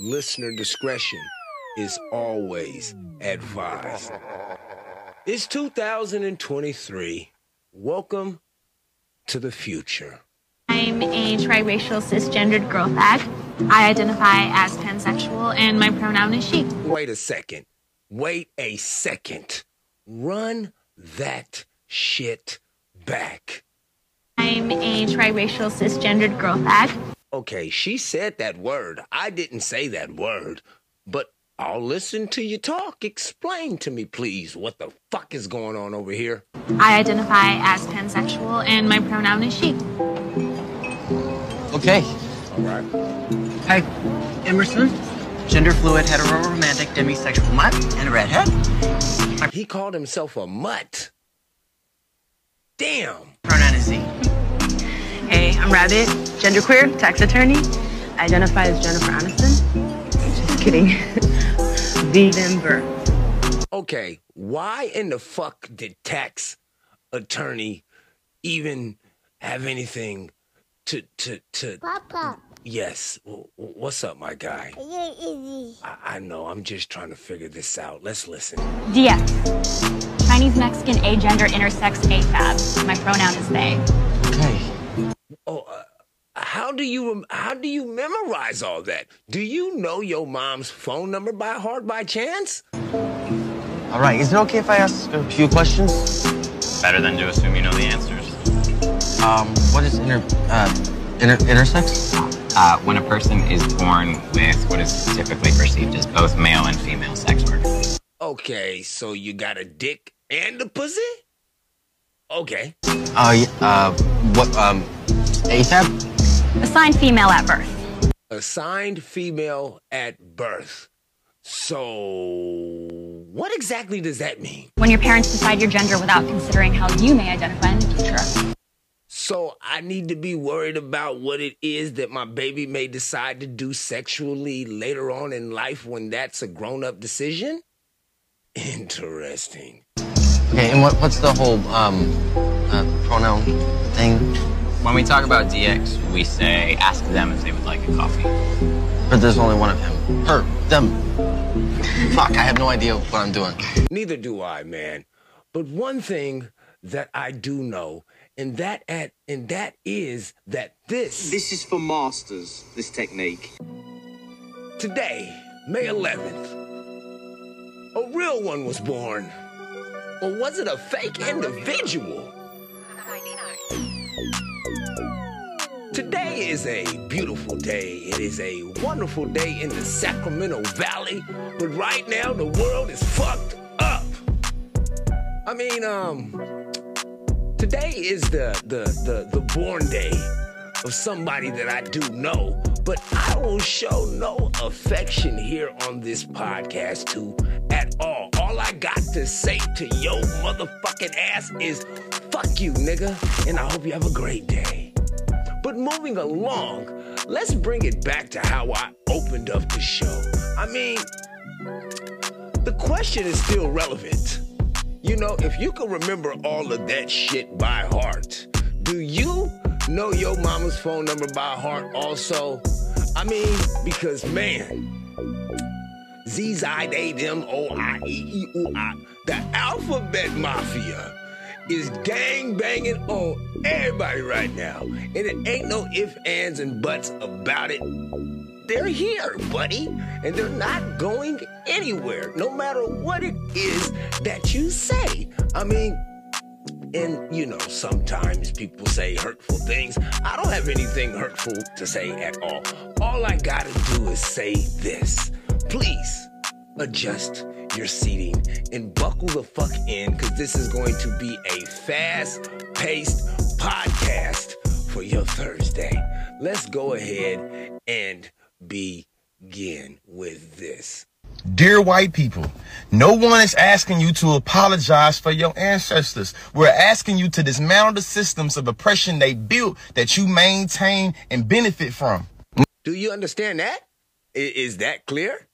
Listener discretion is always advised. It's 2023. Welcome to the future. I'm a triracial cisgendered girl fag. I identify as pansexual and my pronoun is she. Wait a second. Wait a second. Run that shit back. I'm a triracial cisgendered girl fag. Okay, she said that word. I didn't say that word. But I'll listen to you talk. Explain to me, please, what the fuck is going on over here. I identify as pansexual and my pronoun is she. Okay. All right. Hi, Emerson. Gender fluid, hetero romantic, demisexual mutt, and a redhead. He called himself a mutt. Damn. Pronoun is Z. Hey, I'm Rabbit, genderqueer, tax attorney. I identify as Jennifer Aniston. Just kidding. the member. Okay, why in the fuck did tax attorney even have anything to to to? Papa, Yes. W- w- What's up, my guy? I, I know. I'm just trying to figure this out. Let's listen. DX. Chinese Mexican agender intersex AFAB. My pronoun is they. Okay. Oh, uh, how do you how do you memorize all that? Do you know your mom's phone number by heart by chance? All right. Is it okay if I ask a few questions? Better than to assume you know the answers. Um, what is inter uh inter intersex? Uh, when a person is born with what is typically perceived as both male and female sex organs. Okay, so you got a dick and a pussy? Okay. Uh, uh, what um, AFAB? Assigned female at birth. Assigned female at birth. So, what exactly does that mean? When your parents decide your gender without considering how you may identify in the future. So, I need to be worried about what it is that my baby may decide to do sexually later on in life when that's a grown up decision? Interesting. Okay. And what what's the whole um uh, pronoun thing? When we talk about DX, we say ask them if they would like a coffee. But there's only one of him. Her. Them. Fuck. I have no idea what I'm doing. Neither do I, man. But one thing that I do know, and that at and that is that this This is for masters, this technique. today, May 11th, a real one was born. Or was it a fake individual? Today is a beautiful day. It is a wonderful day in the Sacramento Valley. But right now, the world is fucked up. I mean, um, today is the the the, the born day of somebody that I do know, but I will show no affection here on this podcast to at all. All I got to say to yo motherfucking ass is fuck you, nigga, and I hope you have a great day. But moving along, let's bring it back to how I opened up the show. I mean, the question is still relevant. You know, if you can remember all of that shit by heart, do you know your mama's phone number by heart also? I mean, because man, Z, Z, they, them, O, I, E, E, U, I, the alphabet mafia is gang banging on everybody right now. And it ain't no ifs, ands, and buts about it. They're here, buddy, and they're not going anywhere, no matter what it is that you say. I mean, and you know, sometimes people say hurtful things. I don't have anything hurtful to say at all. All I gotta do is say this. Please adjust your seating and buckle the fuck in because this is going to be a fast paced podcast for your Thursday. Let's go ahead and begin with this. Dear white people, no one is asking you to apologize for your ancestors. We're asking you to dismantle the systems of oppression they built that you maintain and benefit from. Do you understand that? Is that clear?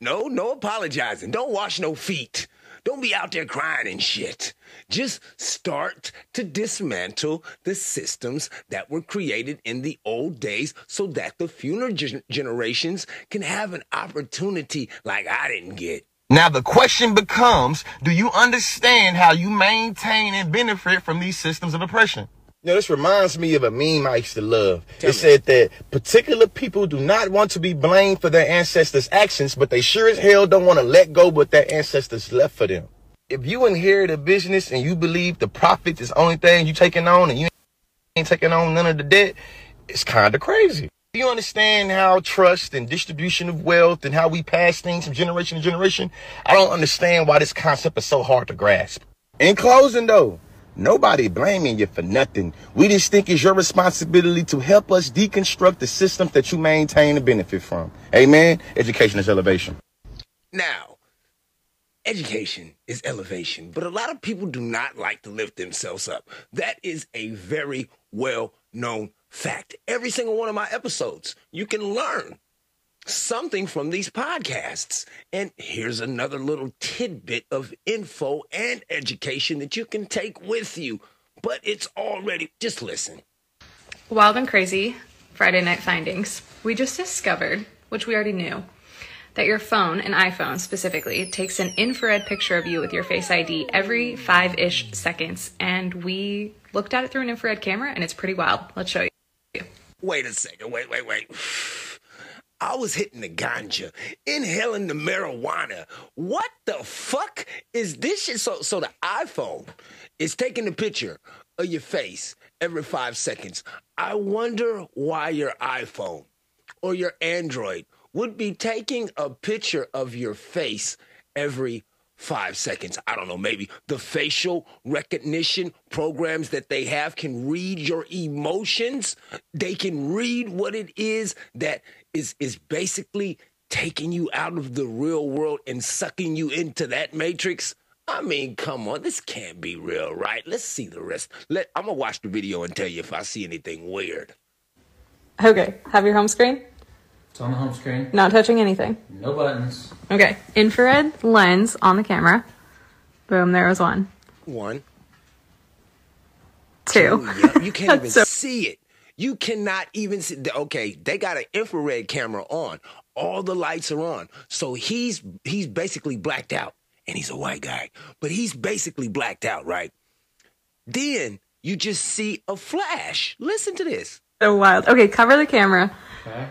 No, no apologizing. Don't wash no feet. Don't be out there crying and shit. Just start to dismantle the systems that were created in the old days so that the future gen- generations can have an opportunity like I didn't get. Now the question becomes, do you understand how you maintain and benefit from these systems of oppression? You know, this reminds me of a meme I used to love. Tell it me. said that particular people do not want to be blamed for their ancestors' actions, but they sure as hell don't want to let go what their ancestors left for them. If you inherit a business and you believe the profits is the only thing you taking on and you ain't taking on none of the debt, it's kind of crazy. Do you understand how trust and distribution of wealth and how we pass things from generation to generation? I don't understand why this concept is so hard to grasp. In closing though, nobody blaming you for nothing. We just think it's your responsibility to help us deconstruct the systems that you maintain and benefit from. Amen. Education is elevation. Now, education is elevation, but a lot of people do not like to lift themselves up. That is a very well known fact. Every single one of my episodes, you can learn something from these podcasts. And here's another little tidbit of info and education that you can take with you. But it's already, just listen. Wild and crazy Friday night findings. We just discovered, which we already knew, that your phone, an iPhone specifically, takes an infrared picture of you with your Face ID every five ish seconds. And we looked at it through an infrared camera, and it's pretty wild. Let's show you. Wait a second. Wait, wait, wait. I was hitting the ganja, inhaling the marijuana. What the fuck is this shit? So, so the iPhone is taking a picture of your face every five seconds. I wonder why your iPhone or your Android would be taking a picture of your face every five seconds. I don't know, maybe the facial recognition programs that they have can read your emotions. They can read what it is that is is basically taking you out of the real world and sucking you into that matrix. I mean, come on, this can't be real, right? Let's see the rest. Let I'm gonna watch the video and tell you if I see anything weird. Okay, have your home screen. It's on the home screen. Not touching anything. No buttons. Okay, infrared lens on the camera. Boom, there was one. One. Two. Yeah, you can't even So- see it. You cannot even see. Okay, they got an infrared camera on. All the lights are on. So he's he's basically blacked out, and he's a white guy, but he's basically blacked out, right? Then you just see a flash. Listen to this. So wild. Okay, cover the camera. Okay.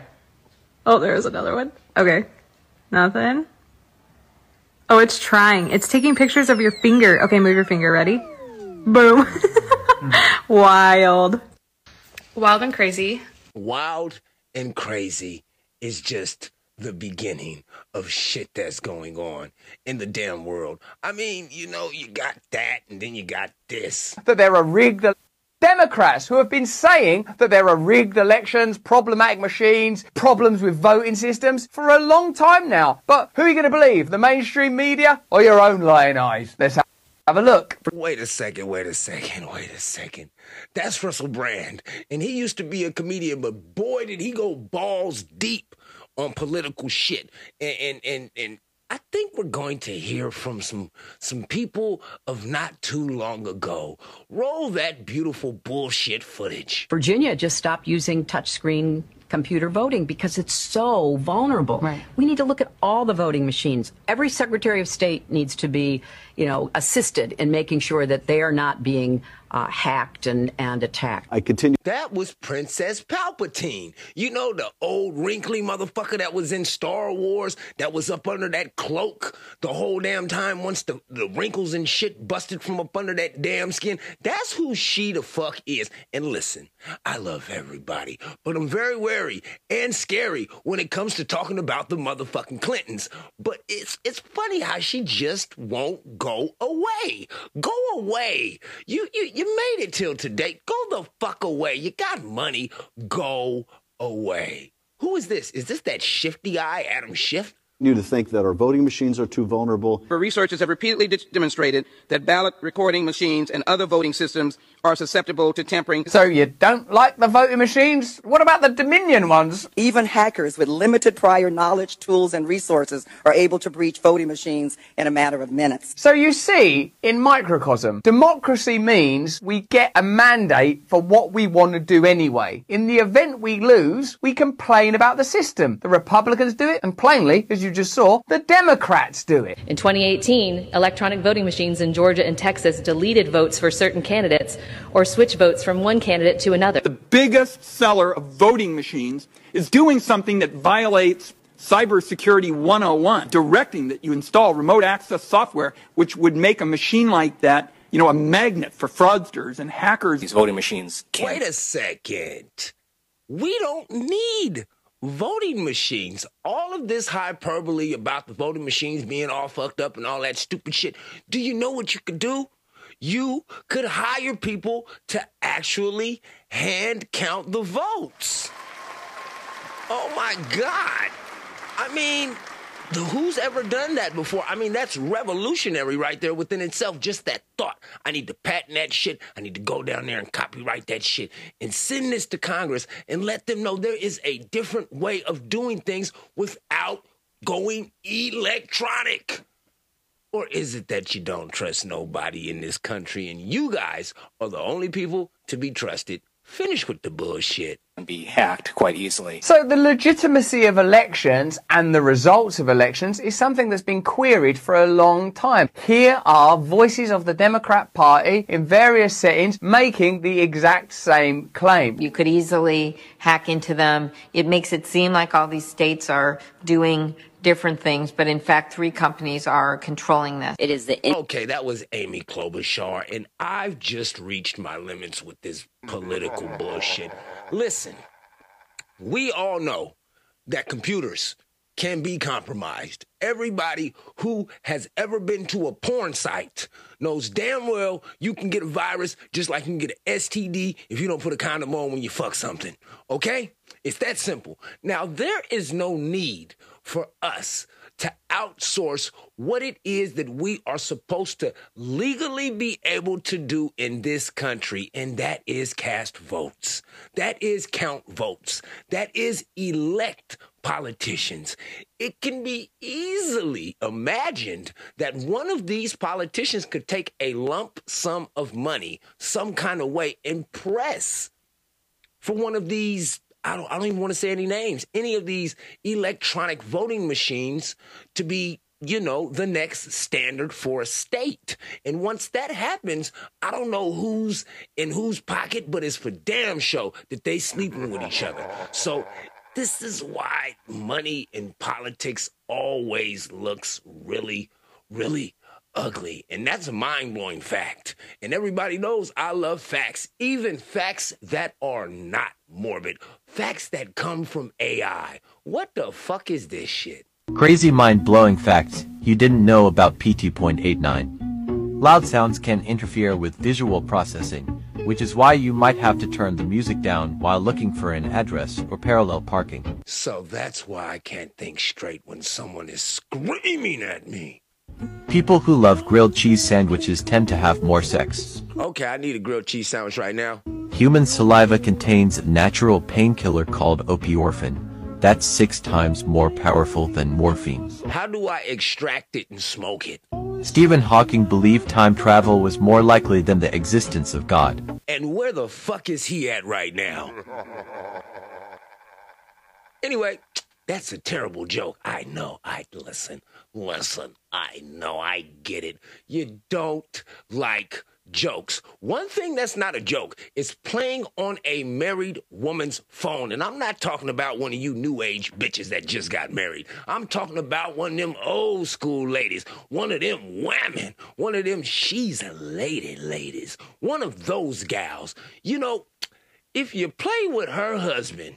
Oh, there was another one. Okay. Nothing. Oh, it's trying. It's taking pictures of your finger. Okay, move your finger. Ready? Boom. Hmm. Wild. Wild and crazy. Wild and crazy is just the beginning of shit that's going on in the damn world. I mean, you know, you got that, and then you got this. that there are rigged Democrats who have been saying that there are rigged elections, problematic machines, problems with voting systems for a long time now. But who are you going to believe? The mainstream media or your own lying eyes? Let's have, have a look. Wait a second, wait a second, wait a second. That's Russell Brand. And he used to be a comedian, but boy, did he go balls deep on political shit. And and and, and I think we're going to hear from some some people of not too long ago. Roll that beautiful bullshit footage. Virginia just stopped using touchscreen computer voting because it's so vulnerable. Right. We need to look at all the voting machines. Every Secretary of State needs to be, you know, assisted in making sure that they are not being uh, hacked and, and attacked. I continue. That was Princess Palpatine. You know, the old wrinkly motherfucker that was in Star Wars, that was up under that cloak the whole damn time once the, the wrinkles and shit busted from up under that damn skin. That's who she the fuck is. And listen, I love everybody, but I'm very wary and scary when it comes to talking about the motherfucking Clintons. But it's it's funny how she just won't go away. Go away. You you you made it till today. Go the fuck away. You got money. Go away. Who is this? Is this that shifty eye Adam Schiff? You to think that our voting machines are too vulnerable. For researchers have repeatedly de- demonstrated that ballot recording machines and other voting systems are susceptible to tampering. So you don't like the voting machines? What about the Dominion ones? Even hackers with limited prior knowledge, tools, and resources are able to breach voting machines in a matter of minutes. So you see, in microcosm, democracy means we get a mandate for what we want to do anyway. In the event we lose, we complain about the system. The Republicans do it, and plainly, as you just saw, the Democrats do it. In 2018, electronic voting machines in Georgia and Texas deleted votes for certain candidates or switched votes from one candidate to another. The biggest seller of voting machines is doing something that violates Cybersecurity 101, directing that you install remote access software, which would make a machine like that, you know, a magnet for fraudsters and hackers. These voting machines Wait a second. We don't need voting machines. All of this hyperbole about the voting machines being all fucked up and all that stupid shit. Do you know what you could do? You could hire people to actually hand count the votes. Oh my God. I mean, who's ever done that before? I mean, that's revolutionary right there within itself. Just that thought. I need to patent that shit. I need to go down there and copyright that shit and send this to Congress and let them know there is a different way of doing things without going electronic. Or is it that you don't trust nobody in this country and you guys are the only people to be trusted? Finish with the bullshit. And be hacked quite easily. So the legitimacy of elections and the results of elections is something that's been queried for a long time. Here are voices of the Democrat Party in various settings making the exact same claim. You could easily hack into them. It makes it seem like all these states are doing different things, but in fact, three companies are controlling this. It is the okay. That was Amy Klobuchar, and I've just reached my limits with this political bullshit. Listen, we all know that computers can be compromised. Everybody who has ever been to a porn site knows damn well you can get a virus just like you can get an STD if you don't put a condom on when you fuck something. Okay? It's that simple. Now, there is no need for us to outsource what it is that we are supposed to legally be able to do in this country, and that is cast votes. That is count votes. That is elect politicians. It can be easily imagined that one of these politicians could take a lump sum of money some kind of way and press for one of these I don't, I don't even want to say any names, any of these electronic voting machines to be, you know, the next standard for a state. And once that happens, I don't know who's in whose pocket, but it's for damn sure that they sleeping with each other. So this is why money in politics always looks really, really ugly. And that's a mind blowing fact. And everybody knows I love facts, even facts that are not morbid, facts that come from AI. What the fuck is this shit? Crazy mind blowing facts you didn't know about P2.89. Loud sounds can interfere with visual processing, which is why you might have to turn the music down while looking for an address or parallel parking. So that's why I can't think straight when someone is screaming at me. People who love grilled cheese sandwiches tend to have more sex. Okay, I need a grilled cheese sandwich right now. Human saliva contains a natural painkiller called opiorphin. That's six times more powerful than morphine. How do I extract it and smoke it? Stephen Hawking believed time travel was more likely than the existence of God. And where the fuck is he at right now? Anyway, that's a terrible joke. I know. I listen. Listen, I know, I get it. You don't like jokes. One thing that's not a joke is playing on a married woman's phone. And I'm not talking about one of you new age bitches that just got married. I'm talking about one of them old school ladies, one of them women, one of them she's a lady ladies, one of those gals. You know, if you play with her husband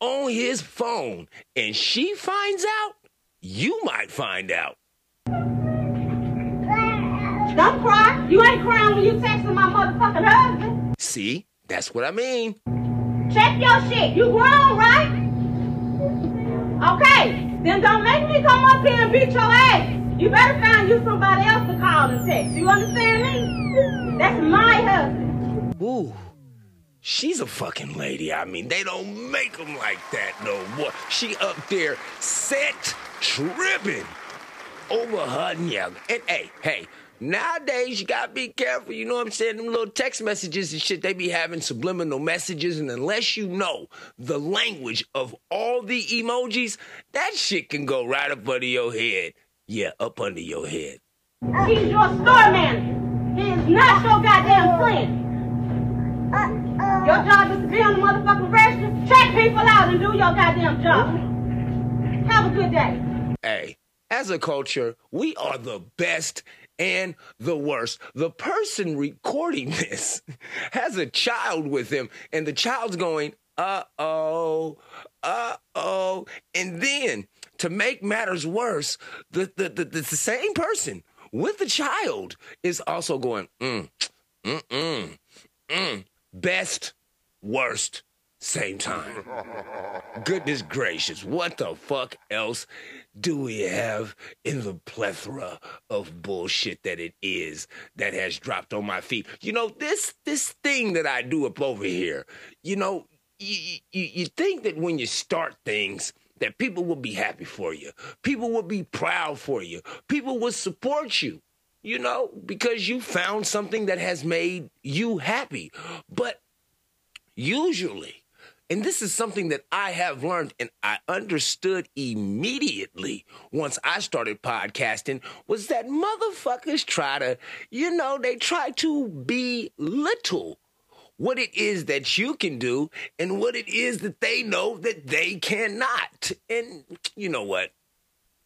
on his phone and she finds out, you might find out. Don't cry. You ain't crying when you texting my motherfucking husband. See? That's what I mean. Check your shit. You grown, right? Okay. Then don't make me come up here and beat your ass, you better find you somebody else to call and text. You understand me? That's my husband. Ooh. She's a fucking lady. I mean, they don't make them like that no more. She up there set tripping over her young. And hey, hey, nowadays you gotta be careful. You know what I'm saying? Them little text messages and shit, they be having subliminal messages. And unless you know the language of all the emojis, that shit can go right up under your head. Yeah, up under your head. He's your store manager. He is not your goddamn friend. Your job is to be on the motherfucking register, check people out, and do your goddamn job. Have a good day. Hey, as a culture, we are the best and the worst. The person recording this has a child with him, and the child's going, uh oh, uh oh. And then to make matters worse, the, the, the, the same person with the child is also going, mm, mm, mm, mm. Best, worst, same time. Goodness gracious, what the fuck else do we have in the plethora of bullshit that it is that has dropped on my feet? You know, this this thing that I do up over here, you know, you, you, you think that when you start things, that people will be happy for you. People will be proud for you. People will support you you know, because you found something that has made you happy. But usually, and this is something that I have learned and I understood immediately once I started podcasting was that motherfuckers try to, you know, they try to belittle what it is that you can do and what it is that they know that they cannot. And you know what?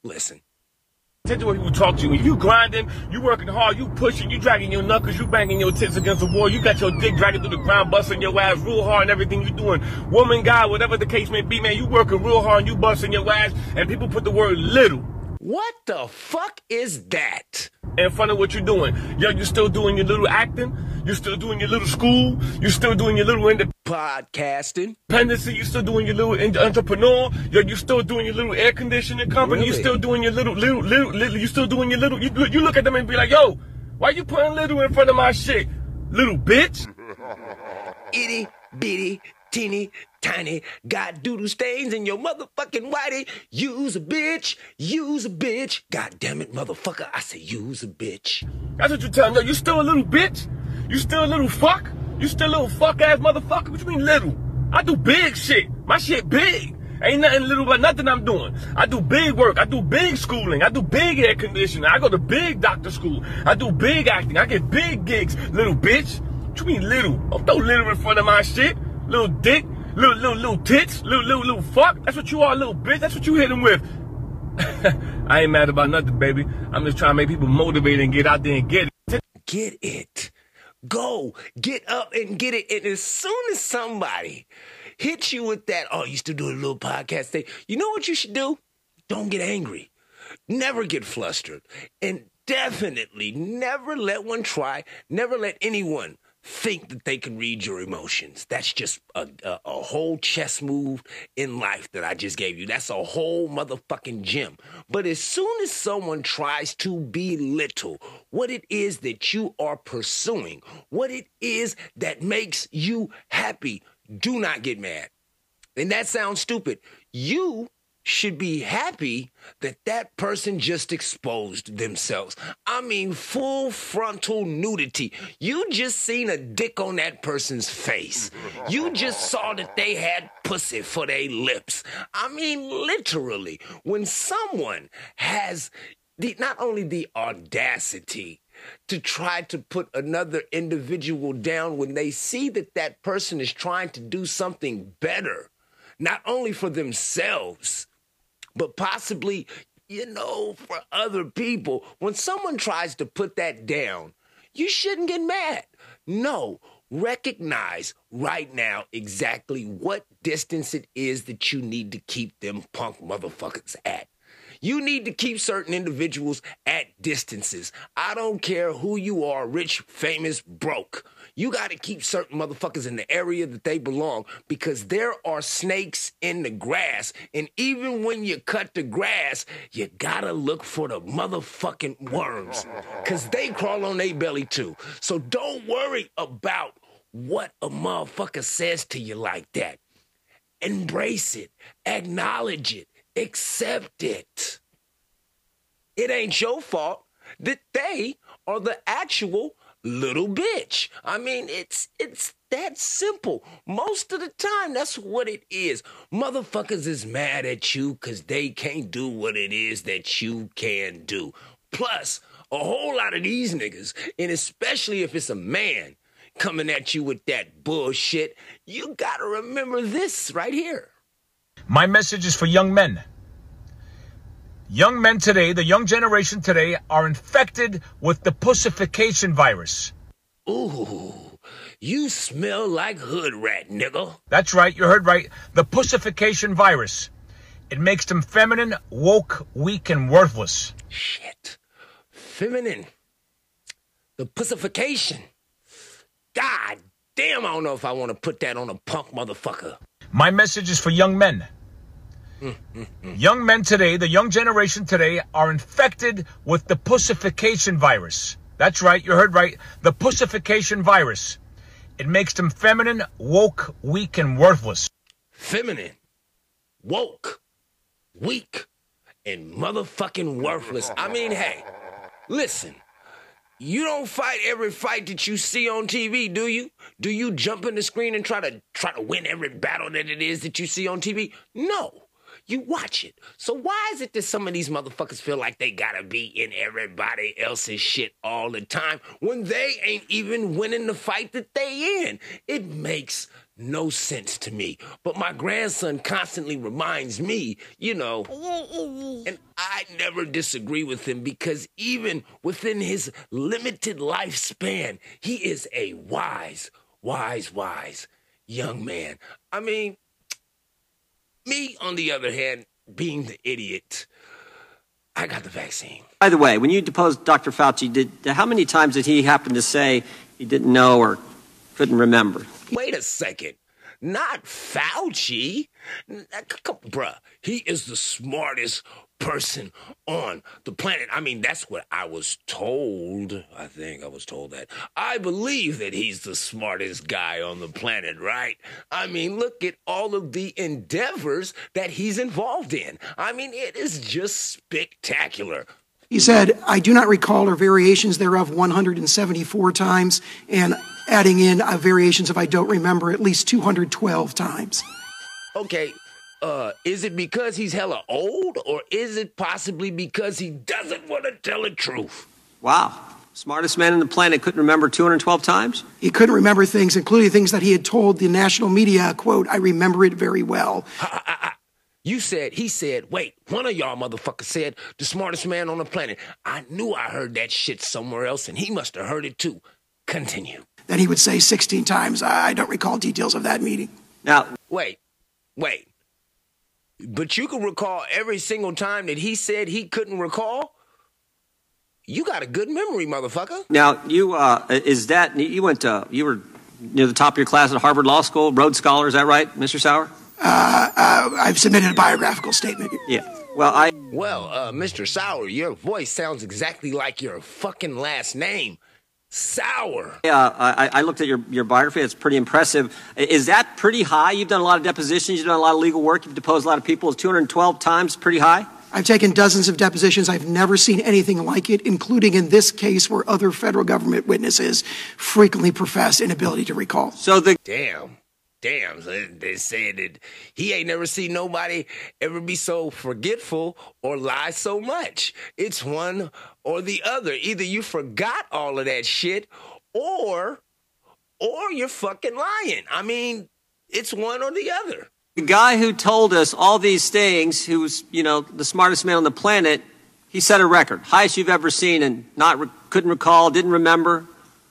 Listen. Attention when people talk to you. If you grinding, you working hard, you pushing, you dragging your knuckles, you banging your tits against the wall, you got your dick dragging through the ground, busting your ass real hard and everything you're doing. Woman, guy, whatever the case may be, man, you working real hard and you busting your ass, and people put the word little. What the fuck is that? In front of what you're doing. Yo, you still doing your little acting? You still doing your little school? You still doing your little independent podcasting? Dependency, you still doing your little entrepreneur? Yo, you still doing your little air conditioning company? Really? You still doing your little, little, little, little, you still doing your little, you, you look at them and be like, yo, why you putting little in front of my shit? Little bitch? Itty bitty teeny tiny got doodle stains in your motherfucking whitey. Use a bitch, use a bitch. God damn it, motherfucker. I say use a bitch. That's what you're telling me. You still a little bitch? You still a little fuck? You still little fuck ass motherfucker? What you mean little? I do big shit. My shit big. Ain't nothing little about nothing I'm doing. I do big work. I do big schooling. I do big air conditioning. I go to big doctor school. I do big acting. I get big gigs. Little bitch. What you mean little? Don't throw little in front of my shit. Little dick. Little, little, little tits. Little, little, little fuck. That's what you are, little bitch. That's what you hit him with. I ain't mad about nothing, baby. I'm just trying to make people motivated and get out there and get it. Get it. Go. Get up and get it. And as soon as somebody hits you with that, oh, you still do a little podcast thing, you know what you should do? Don't get angry. Never get flustered. And definitely never let one try, never let anyone think that they can read your emotions. That's just a, a, a, whole chess move in life that I just gave you. That's a whole motherfucking gem. But as soon as someone tries to belittle what it is that you are pursuing, what it is that makes you happy, do not get mad. And that sounds stupid. You should be happy that that person just exposed themselves. I mean, full frontal nudity. You just seen a dick on that person's face. You just saw that they had pussy for their lips. I mean, literally, when someone has the, not only the audacity to try to put another individual down when they see that that person is trying to do something better, not only for themselves, but possibly, you know, for other people. When someone tries to put that down, you shouldn't get mad. No, recognize right now exactly what distance it is that you need to keep them punk motherfuckers at. You need to keep certain individuals at distances. I don't care who you are, rich, famous, broke. You got to keep certain motherfuckers in the area that they belong because there are snakes in the grass. And even when you cut the grass, you got to look for the motherfucking worms because they crawl on their belly too. So don't worry about what a motherfucker says to you like that. Embrace it, acknowledge it, accept it. It ain't your fault that they are the actual little bitch. I mean, it's it's that simple. Most of the time, that's what it is. Motherfuckers is mad at you because they can't do what it is that you can do. Plus, a whole lot of these niggas, and especially if it's a man coming at you with that bullshit, you gotta remember this right here. My message is for young men. Young men today, the young generation today, are infected with the pussification virus. Ooh, you smell like hood rat, nigga. That's right, you heard right. The pussification virus. It makes them feminine, woke, weak, and worthless. Shit. Feminine. The pussification. God damn, I don't know if I want to put that on a punk motherfucker. My message is for young men. Young men today, the young generation today, are infected with the pussification virus. That's right, you heard right. The pussification virus. It makes them feminine, woke, weak, and worthless. Feminine, woke, weak, and motherfucking worthless. I mean, hey, listen. You don't fight every fight that you see on TV, do you? Do you jump in the screen and try to try to win every battle that it is that you see on TV? No. You watch it. So why is it that some of these motherfuckers feel like they gotta be in everybody else's shit all the time when they ain't even winning the fight that they in? It makes no sense to me. But my grandson constantly reminds me, you know, and I never disagree with him because even within his limited lifespan, he is a wise, wise, wise young man. I mean, me, on the other hand, being the idiot, I got the vaccine. By the way, when you deposed Dr. Fauci, did how many times did he happen to say he didn't know or couldn't remember? Wait a second. Not Fauci. Uh, come, bruh, he is the smartest person on the planet. I mean, that's what I was told. I think I was told that. I believe that he's the smartest guy on the planet, right? I mean, look at all of the endeavors that he's involved in. I mean, it is just spectacular. He said, I do not recall or variations thereof 174 times, and adding in uh, variations if I don't remember at least 212 times. Okay, uh, is it because he's hella old, or is it possibly because he doesn't want to tell the truth? Wow. Smartest man on the planet couldn't remember 212 times? He couldn't remember things, including things that he had told the national media, quote, I remember it very well. You said, he said, wait, one of y'all motherfuckers said the smartest man on the planet. I knew I heard that shit somewhere else, and he must have heard it too. Continue. That he would say 16 times. I I don't recall details of that meeting. Now, Wait, wait. But you can recall every single time that he said he couldn't recall? You got a good memory, motherfucker. now you uh, is that you went to you were near the top of your class at Harvard Law School, Rhodes Scholar, is that right, Mr. Sauer? Uh, uh, I've submitted a biographical statement. Yeah. Well, I Well, uh, Mr. Sauer, your voice sounds exactly like your fucking last name. Sour. Yeah, I, I looked at your, your biography. It's pretty impressive. Is that pretty high? You've done a lot of depositions. You've done a lot of legal work. You've deposed a lot of people. Is 212 times pretty high? I've taken dozens of depositions. I've never seen anything like it, including in this case where other federal government witnesses frequently profess inability to recall. So the Damn. Damn. So they said that he ain't never seen nobody ever be so forgetful or lie so much. It's one or the other. Either you forgot all of that shit or or you're fucking lying. I mean, it's one or the other. The guy who told us all these things, who's, you know, the smartest man on the planet, he set a record. Highest you've ever seen and not re- couldn't recall, didn't remember.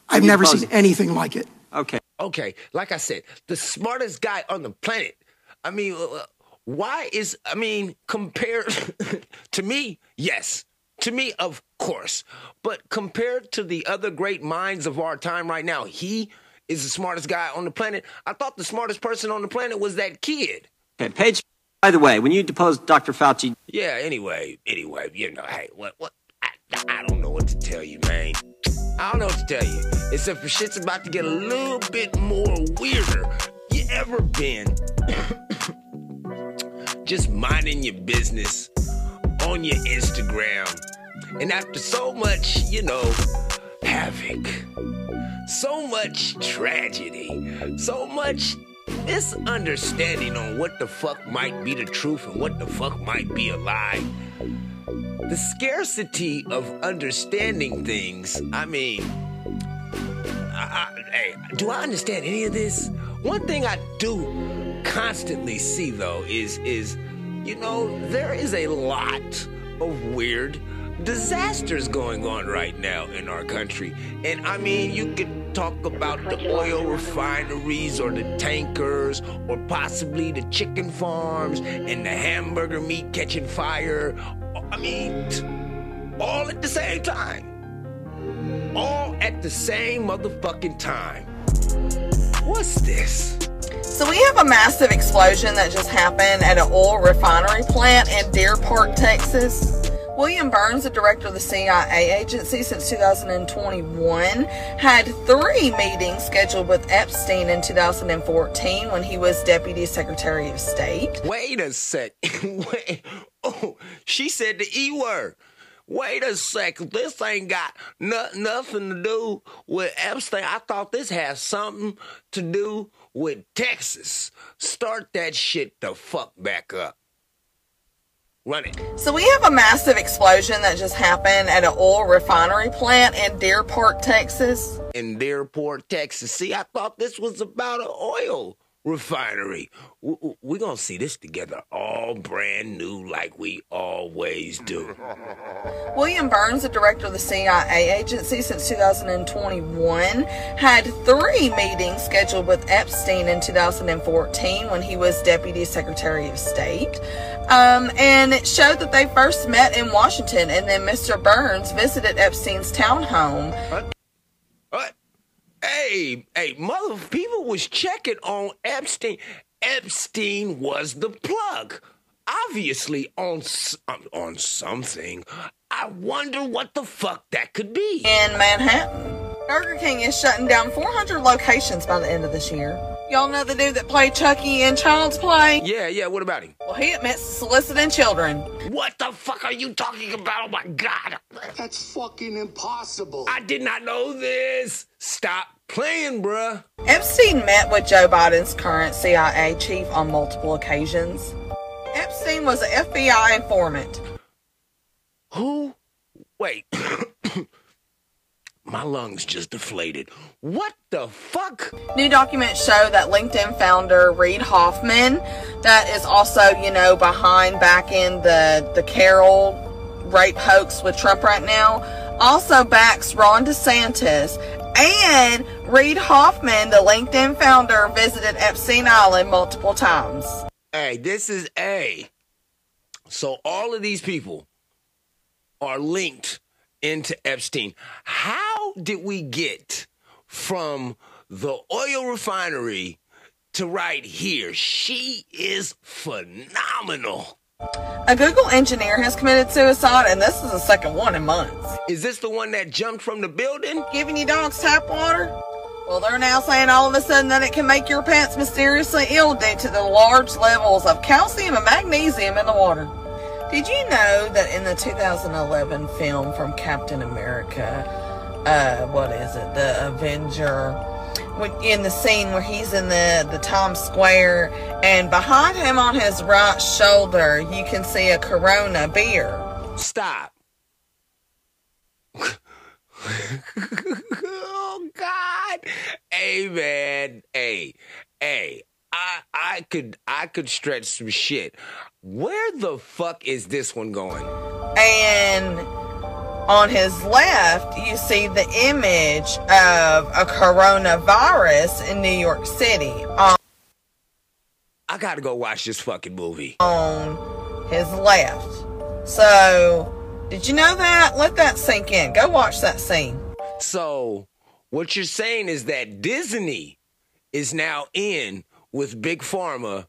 I've never seen it. anything like it. Okay. Okay, like I said, the smartest guy on the planet. I mean, uh, Why is I mean, compared to me, yes. To me, of course. But compared to the other great minds of our time right now, he is the smartest guy on the planet. I thought the smartest person on the planet was that kid. Okay, Paige. By the way, when you deposed Dr. Fauci, Yeah, anyway, anyway, you know, hey, what what I, I don't know what to tell you, man. I don't know what to tell you. Except for shit's about to get a little bit more weirder. You ever been just minding your business on your Instagram, and after so much, you know, havoc, so much tragedy, so much misunderstanding on what the fuck might be the truth and what the fuck might be a lie. The scarcity of understanding things, I mean, I, I, hey, do I understand any of this? One thing I do constantly see though is is you know there is a lot of weird disasters going on right now in our country. And I mean, you could talk about the oil refineries or the tankers or possibly the chicken farms and the hamburger meat catching fire. I mean, all at the same time. All at the same motherfucking time. What's this? So we have a massive explosion that just happened at an oil refinery plant in Deer Park, Texas. William Burns, the director of the CIA agency since 2021, had three meetings scheduled with Epstein in 2014 when he was Deputy Secretary of State. Wait a sec. Wait. Oh, she said the E word. Wait a second. This ain't got no, nothing to do with Epstein. I thought this had something to do with Texas. Start that shit the fuck back up. Run it. So we have a massive explosion that just happened at an oil refinery plant in Deer Park, Texas. In Dearport, Texas. See, I thought this was about oil refinery. We're going to see this together all brand new like we always do. William Burns, the director of the CIA agency since 2021, had three meetings scheduled with Epstein in 2014 when he was Deputy Secretary of State. Um, and it showed that they first met in Washington, and then Mr. Burns visited Epstein's townhome. What? Hey, hey, mother, people was checking on Epstein. Epstein was the plug. Obviously on um, on something. I wonder what the fuck that could be. In Manhattan. Burger King is shutting down 400 locations by the end of this year. Y'all know the dude that played Chucky in Child's Play? Yeah, yeah, what about him? Well, he admits to soliciting children. What the fuck are you talking about? Oh my god. That's fucking impossible. I did not know this. Stop playing, bruh. Epstein met with Joe Biden's current CIA chief on multiple occasions. Epstein was an FBI informant. Who? Wait. My lungs just deflated. What the fuck? New documents show that LinkedIn founder Reid Hoffman, that is also, you know, behind back in the the Carroll rape hoax with Trump right now, also backs Ron DeSantis. And Reid Hoffman, the LinkedIn founder, visited Epstein Island multiple times. Hey, this is A. So all of these people are linked into Epstein. How did we get from the oil refinery to right here? She is phenomenal. A Google engineer has committed suicide, and this is the second one in months. Is this the one that jumped from the building? Giving you dogs tap water? Well, they're now saying all of a sudden that it can make your pets mysteriously ill due to the large levels of calcium and magnesium in the water. Did you know that in the 2011 film from Captain America, uh, what is it, the Avenger, in the scene where he's in the, the Times Square, and behind him on his right shoulder, you can see a Corona beer. Stop. oh God. Hey man. Hey. Hey. I I could I could stretch some shit. Where the fuck is this one going? And on his left, you see the image of a coronavirus in New York City. Um, I gotta go watch this fucking movie. On his left. So, did you know that? Let that sink in. Go watch that scene. So, what you're saying is that Disney is now in with Big Pharma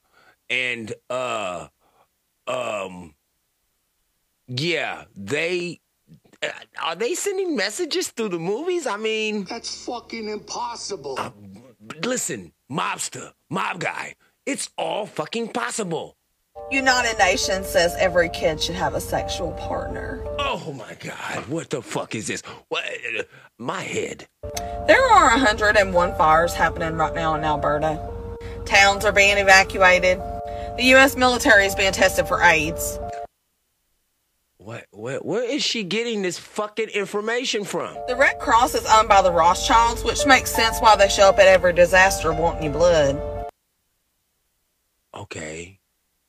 and uh um yeah, they Uh, are they sending messages through the movies? I mean, That's fucking impossible. Uh, listen, mobster, mob guy, it's all fucking possible. United Nations says every kid should have a sexual partner. Oh my god, what the fuck is this? What uh, my head. There are 101 fires happening right now in Alberta. Towns are being evacuated. The U.S. military is being tested for AIDS. What where, where is she getting this fucking information from? The Red Cross is owned by the Rothschilds, which makes sense why they show up at every disaster wanting your blood. Okay.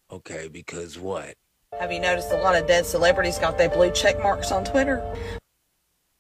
Okay, because what? Have you noticed a lot of dead celebrities got their blue check marks on Twitter?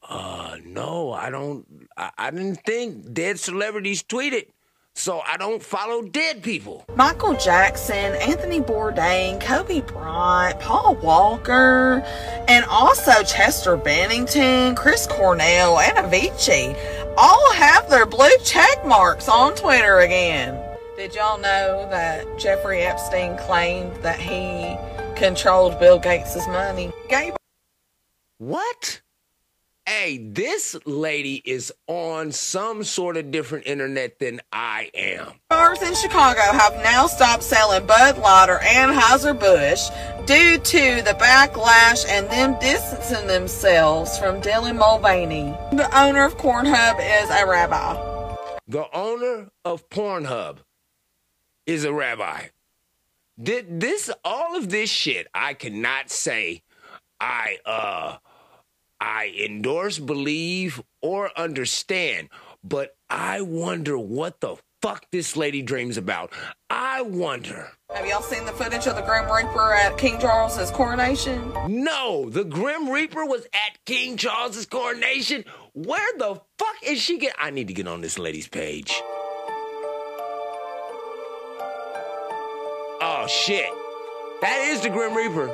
Uh no, I don't I, I didn't think dead celebrities tweeted. So I don't follow dead people. Michael Jackson, Anthony Bourdain, Kobe Bryant, Paul Walker, and also Chester Bennington, Chris Cornell, and Avicii all have their blue check marks on Twitter again. Did y'all know that Jeffrey Epstein claimed that he controlled Bill Gates' money? Gave What? Hey, this lady is on some sort of different internet than I am. Bars in Chicago have now stopped selling Bud Light or Anheuser-Busch due to the backlash and them distancing themselves from Dylan Mulvaney. The owner of Pornhub is a rabbi. The owner of Pornhub is a rabbi. Did this all of this shit I cannot say I uh I endorse, believe, or understand, but I wonder what the fuck this lady dreams about. I wonder. Have y'all seen the footage of the Grim Reaper at King Charles's coronation? No, the Grim Reaper was at King Charles's coronation. Where the fuck is she get? I need to get on this lady's page. Oh shit. That is the Grim Reaper.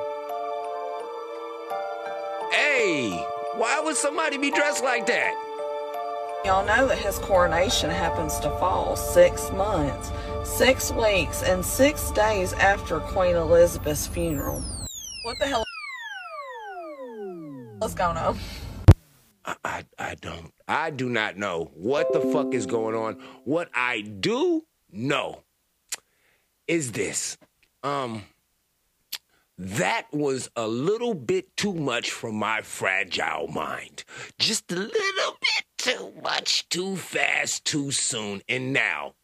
Hey, why would somebody be dressed like that? Y'all know that his coronation happens to fall six months, six weeks, and six days after Queen Elizabeth's funeral. What the hell? What's going on? I, I don't. I do not know what the fuck is going on. What I do know is this. Um, that was a little bit too much for my fragile mind. Just a little bit too much, too fast, too soon. And now,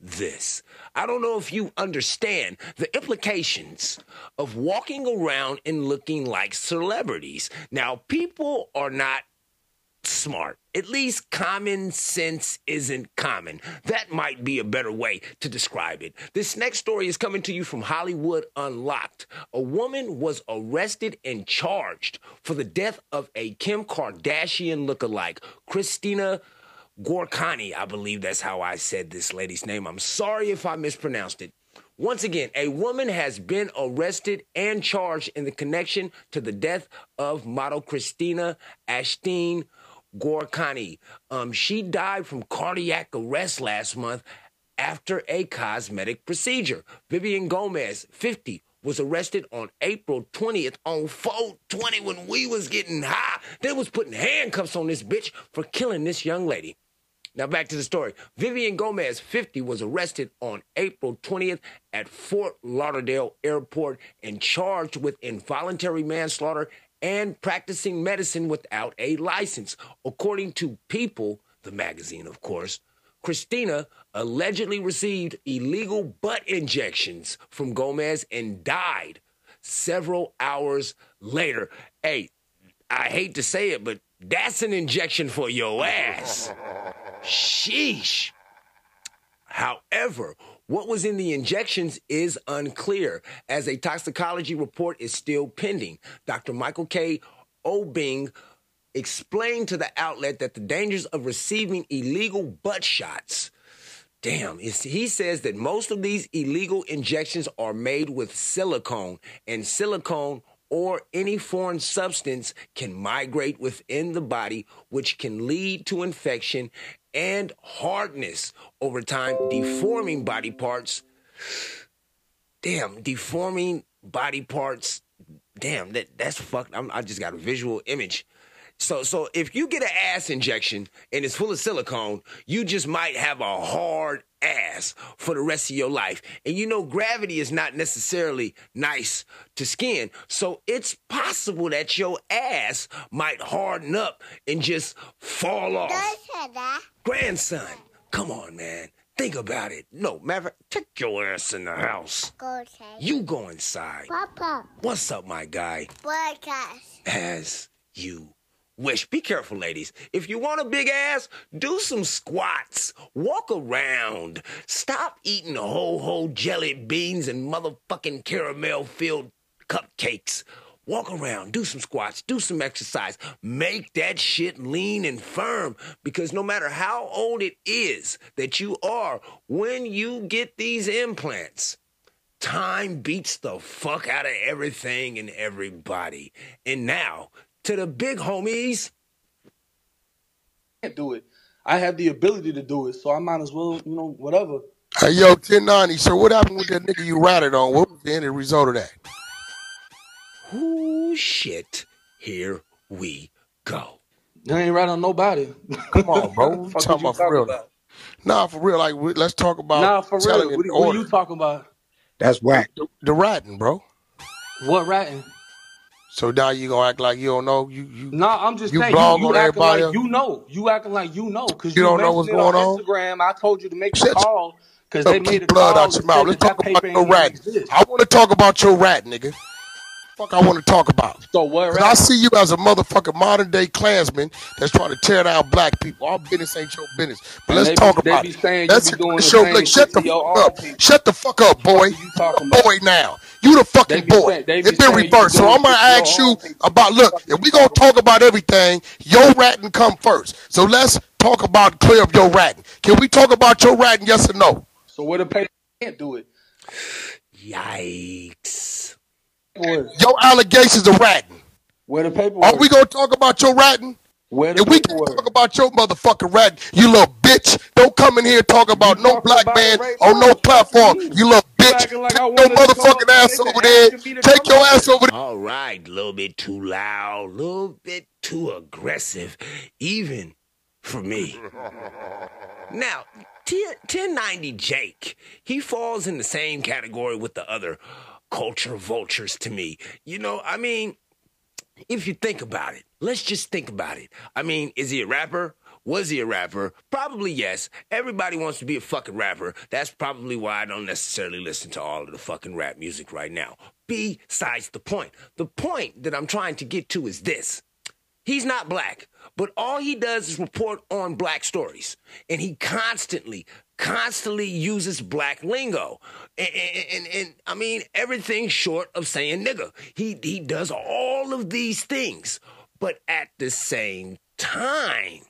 this. I don't know if you understand the implications of walking around and looking like celebrities. Now, people are not smart. At least common sense isn't common. That might be a better way to describe it. This next story is coming to you from Hollywood Unlocked. A woman was arrested and charged for the death of a Kim Kardashian lookalike, Christina Gourkani. I believe that's how I said this lady's name. I'm sorry if I mispronounced it. Once again, a woman has been arrested and charged in the connection to the death of model Christina Ashten Gourkani. Um, she died from cardiac arrest last month after a cosmetic procedure. Vivian Gomez, 50, was arrested on April 20th on 420 when we was getting high. They was putting handcuffs on this bitch for killing this young lady. Now back to the story. Vivian Gomez, 50, was arrested on April 20th at Fort Lauderdale Airport and charged with involuntary manslaughter and practicing medicine without a license. According to People, the magazine, of course, Christina allegedly received illegal butt injections from Gomez and died several hours later. Hey, I hate to say it, but that's an injection for your ass. Sheesh. However, what was in the injections is unclear, as a toxicology report is still pending. Dr. Michael K. Obeng explained to the outlet that the dangers of receiving illegal butt shots Damn, he says that most of these illegal injections are made with silicone, and silicone or any foreign substance can migrate within the body, which can lead to infection and hardness over time, deforming body parts. Damn, deforming body parts. Damn, that that's fucked. I'm, I just got a visual image. So, so if you get an ass injection and it's full of silicone, you just might have a hard ass for the rest of your life. And you know, gravity is not necessarily nice to skin. So it's possible that your ass might harden up and just fall off. Grandson, come on, man. Think about it. No, matter of take your ass in the house. You go inside. Papa. What's up, my guy? Podcast. As you wish. Be careful, ladies. If you want a big ass, do some squats. Walk around. Stop eating ho ho jelly beans and motherfucking caramel filled cupcakes. Walk around, do some squats, do some exercise. Make that shit lean and firm because no matter how old it is that you are, when you get these implants, time beats the fuck out of everything and everybody. And now, to the big homies. I can't do it. I have the ability to do it, so I might as well, you know, whatever. Hey, yo, 1090. So what happened with that nigga you ratted on? What was the end result of that? Ooh, shit. Here we go. You ain't right on nobody. Come on, bro. We Fuck talking about for real. about? Nah, for real. Like, we- let's talk about Nah, for real. What, what are you talking about? That's whack. The, the ratting, bro. What ratting? So now you gonna act like you don't know? You you Nah, I'm just you saying blog you, on you acting everybody like you know. You acting like you know because You you, don't know what's going on on? Instagram. I told you to make Shut the call because they made a blood call out your mouth. Let's talk about your rat. exist. I want to talk about your rat, nigga. Fuck, I want to talk about. So what? 'Cause I see you as a motherfucking modern day Klansman that's trying to tear down black people. Our business ain't your business. But let's they talk be, about they be it. saying Let's you be doing the show. same Look, shut the fuck up. people. Shut the fuck up, boy. you talking about? Boy, now you the fucking be boy. be It's been reversed. So I'm gonna shit to your ask you about. Look, if we gonna talk about everything, your ratting come first. So let's talk about clear up your ratting. Can we talk about your ratting? Yes or no? So what the paper can't do it. Yikes. Your allegations of ratting. Where the paperwork? Are we gonna talk about your ratting? Where the If we can't talk about your motherfucking ratting, you little bitch, don't come in here and talk about no black man on no platform. You little bitch. Take your motherfucking ass over there. Take your ass over there. All right, a little bit too loud, a little bit too aggressive, even for me. Now, 1090 Jake, he falls in the same category with the other culture vultures to me. You know, I mean, if you think about it, let's just think about it. I mean, is he a rapper? Was he a rapper? Probably yes. Everybody wants to be a fucking rapper. That's probably why I don't necessarily listen to all of the fucking rap music right now. Besides the point. The point that I'm trying to get to is this. He's not black, but all he does is report on black stories. And he constantly, constantly uses black lingo. And, and, and, and, I mean, everything short of saying nigga. He, he does all of these things. But at the same time,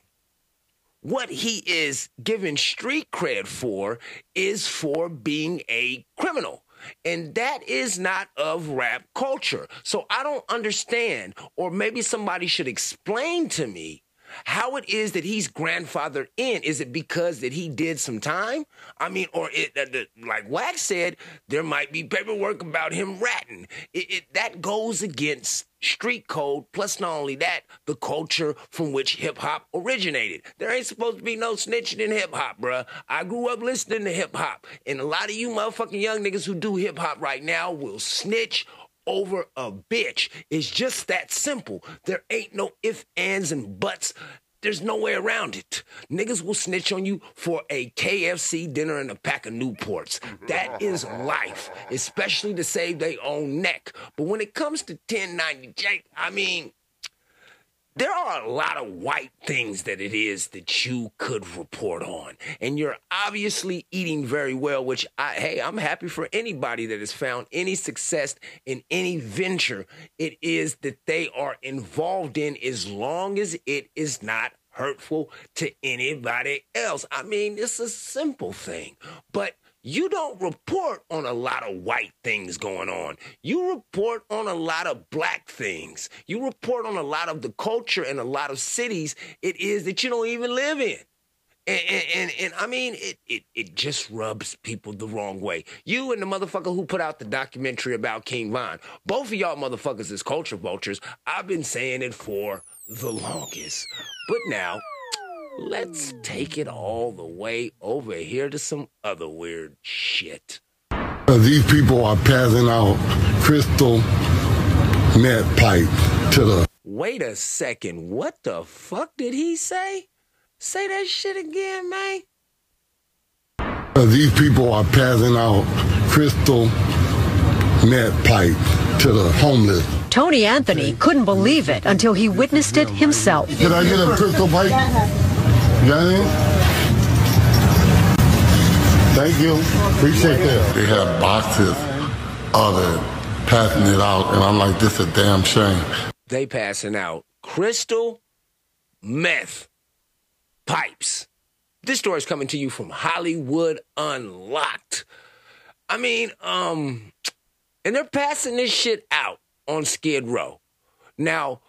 what he is given street cred for is for being a criminal. And that is not of rap culture. So I don't understand, or maybe somebody should explain to me how it is that he's grandfathered in. Is it because that he did some time? I mean, or it, uh, the, like Wax said, there might be paperwork about him ratting. It, it, that goes against street code. Plus, not only that, the culture from which hip hop originated. There ain't supposed to be no snitching in hip hop, bruh. I grew up listening to hip hop, and a lot of you motherfucking young niggas who do hip hop right now will snitch over a bitch. It's just that simple. There ain't no ifs, ands, and buts. There's no way around it. Niggas will snitch on you for a KFC dinner and a pack of Newports. That is life, especially to save their own neck. But when it comes to 1090 Jake, I mean, there are a lot of white things that it is that you could report on. And you're obviously eating very well, which I, hey, I'm happy for anybody that has found any success in any venture it is that they are involved in as long as it is not hurtful to anybody else. I mean, it's a simple thing, but you don't report on a lot of white things going on. You report on a lot of black things. You report on a lot of the culture and a lot of cities it is that you don't even live in. And, and, and, and I mean, it, it, it just rubs people the wrong way. You and the motherfucker who put out the documentary about King Von, both of y'all motherfuckers is culture vultures. I've been saying it for the longest. But now, let's take it all the way over here to some other weird shit. Uh, these people are passing out crystal meth pipe to the Wait a second. What the fuck did he say? Say that shit again, man. Uh, these people are passing out crystal meth pipe to the homeless. Tony Anthony couldn't believe it until he witnessed it himself. Can I get a crystal pipe? Got it? Thank you. Appreciate that. They have boxes of it, passing it out, and I'm like, this is a damn shame. They passing out crystal meth pipes. This story is coming to you from Hollywood Unlocked. I mean, um, and they're passing this shit out on Skid Row. Now,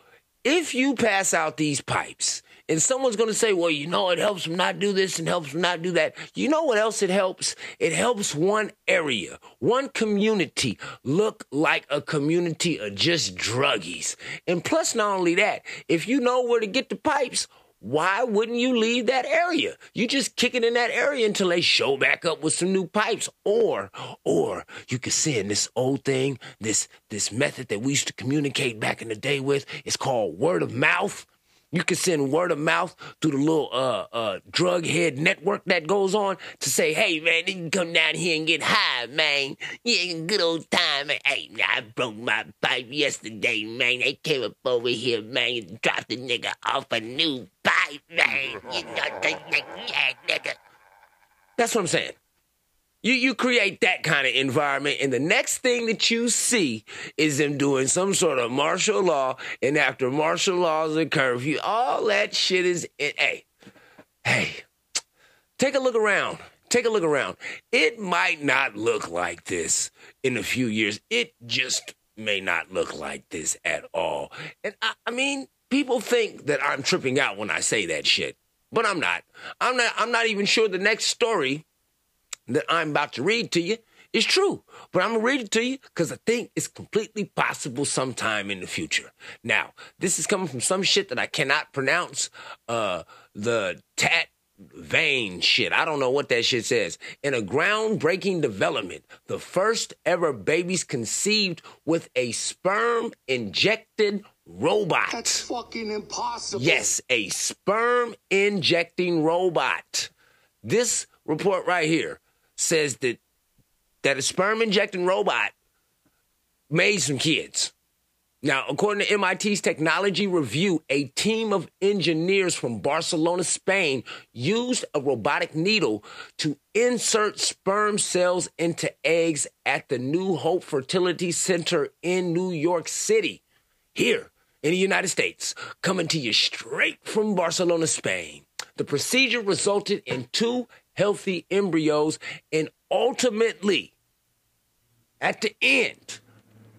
if you pass out these pipes and someone's going to say, well, you know, it helps them not do this and helps them not do that. You know what else it helps? It helps one area, one community look like a community of just druggies. And plus, not only that, if you know where to get the pipes, why wouldn't you leave that area? You just kick it in that area until they show back up with some new pipes. Or, or you could send this old thing, this this method that we used to communicate back in the day with. It's called word of mouth. You can send word of mouth through the little uh uh drug head network that goes on to say, hey man, you can come down here and get high, man. Yeah, good old time. Hey, I broke my pipe yesterday, man. They came up over here, man, and dropped the nigga off a new pipe, man. You know, yeah, nigga. That's what I'm saying. You you create that kind of environment, and the next thing that you see is them doing some sort of martial law, and after martial laws and curfew, all that shit is in. Hey, hey, take a look around. Take a look around. It might not look like this in a few years. It just may not look like this at all. And I, I mean, people think that I'm tripping out when I say that shit, but I'm not. I'm not. I'm not even sure the next story that I'm about to read to you is true. But I'm to read it to you because I think it's completely possible sometime in the future. Now, this is coming from some shit that I cannot pronounce. Uh, the tat vein shit. I don't know what that shit says. In a groundbreaking development, the first ever babies conceived with a sperm injected robot. That's fucking impossible. Yes, a sperm injecting robot. This report right here says that that a sperm injecting robot made some kids. Now, according to MIT's technology review, a team of engineers from Barcelona, Spain used a robotic needle to insert sperm cells into eggs at the New Hope Fertility Center in New York City. Here in the United States, coming to you straight from Barcelona, Spain. The procedure resulted in two healthy embryos and ultimately, at the end,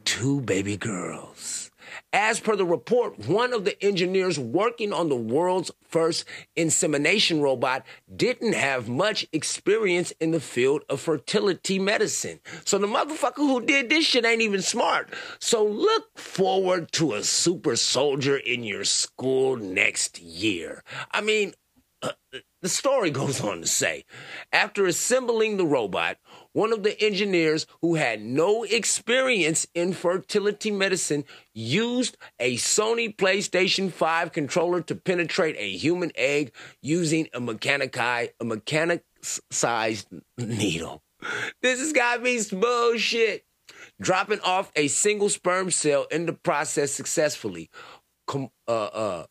two baby girls. As per the report, one of the engineers working on the world's first insemination robot didn't have much experience in the field of fertility medicine. So the motherfucker who did this shit ain't even smart. So look forward to a super soldier in your school next year. I mean, uh, the story goes on to say after assembling the robot, one of the engineers who had no experience in fertility medicine used a Sony PlayStation 5 controller to penetrate a human egg using a mechanic a mechanic sized needle. This has got me bullshit. Dropping off a single sperm cell in the process successfully. Com- uh, uh,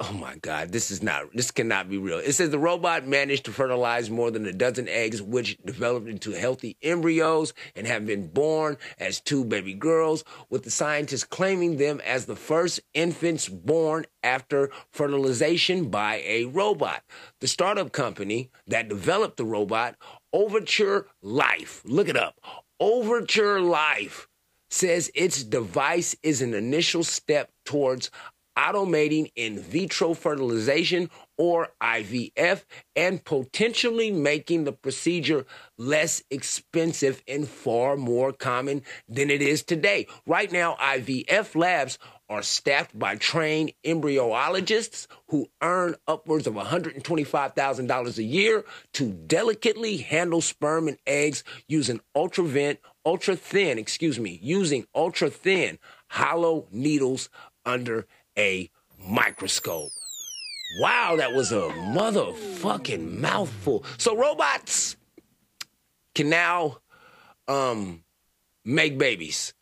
Oh my God, this is not, this cannot be real. It says the robot managed to fertilize more than a dozen eggs, which developed into healthy embryos and have been born as two baby girls, with the scientists claiming them as the first infants born after fertilization by a robot. The startup company that developed the robot, Overture Life, look it up, Overture Life, says its device is an initial step towards automating in vitro fertilization or IVF and potentially making the procedure less expensive and far more common than it is today. Right now, IVF labs are staffed by trained embryologists who earn upwards of $125,000 a year to delicately handle sperm and eggs using ultra vent, ultra thin, excuse me, using ultra thin hollow needles under a microscope. Wow, that was a motherfucking mouthful. So robots can now um, make babies.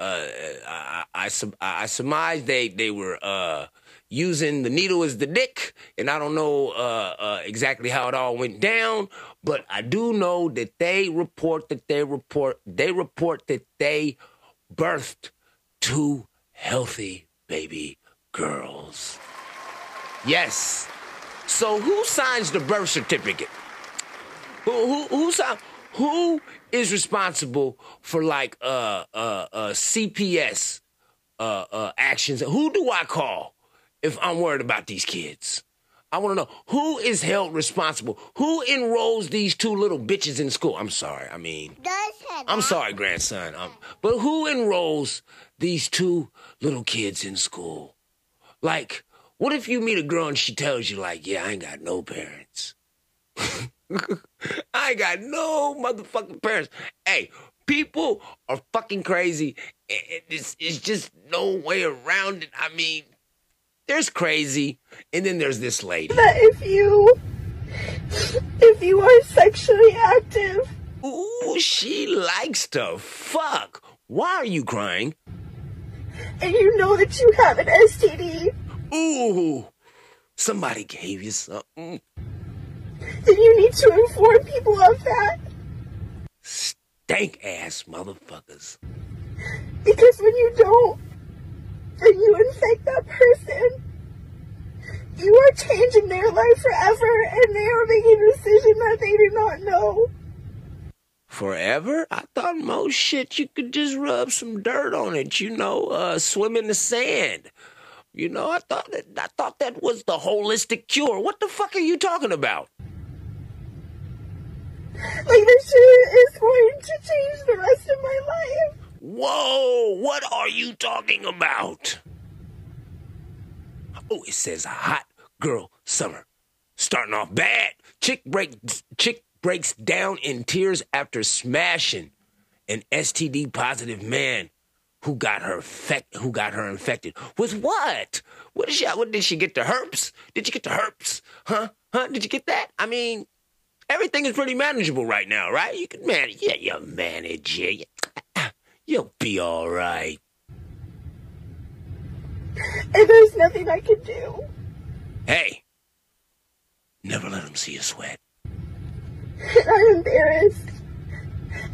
Uh, I, I, I, surmise they they were uh, using the needle as the dick, and I don't know uh, uh, exactly how it all went down, but I do know that they report that they report they report that they birthed two healthy baby girls. Yes. So who signs the birth certificate? Who who who sign, who is responsible for like uh uh uh CPS uh uh actions? Who do I call if I'm worried about these kids? I want to know who is held responsible. Who enrolls these two little bitches in school? I'm sorry. I mean, I'm sorry, grandson. Um, but who enrolls these two little kids in school? Like, what if you meet a girl and she tells you, like, yeah, I ain't got no parents? I ain't got no motherfucking parents. Hey, people are fucking crazy. It's, it's just no way around it. I mean, there's crazy, and then there's this lady. That if you, if you are sexually active. Ooh, she likes to fuck. Why are you crying? And you know that you have an STD. Ooh, somebody gave you something. Then you need to inform people of that. Stank ass motherfuckers. Because when you don't, and you infect that person, you are changing their life forever, and they are making a decision that they do not know. Forever? I thought most shit you could just rub some dirt on it, you know, uh, swim in the sand. You know, I thought that I thought that was the holistic cure. What the fuck are you talking about? Like this shit is going to change the rest of my life. Whoa, what are you talking about? Oh, it says hot girl summer. Starting off bad. Chick break chick breaks down in tears after smashing an STD positive man who got her infect, who got her infected with what? What did she? What did she get? The herpes? Did you get the herpes? Huh? Huh? Did you get that? I mean, everything is pretty manageable right now, right? You can manage. Yeah, you manage it. You'll be all right. And there's nothing I can do. Hey, never let them see you sweat. I'm embarrassed.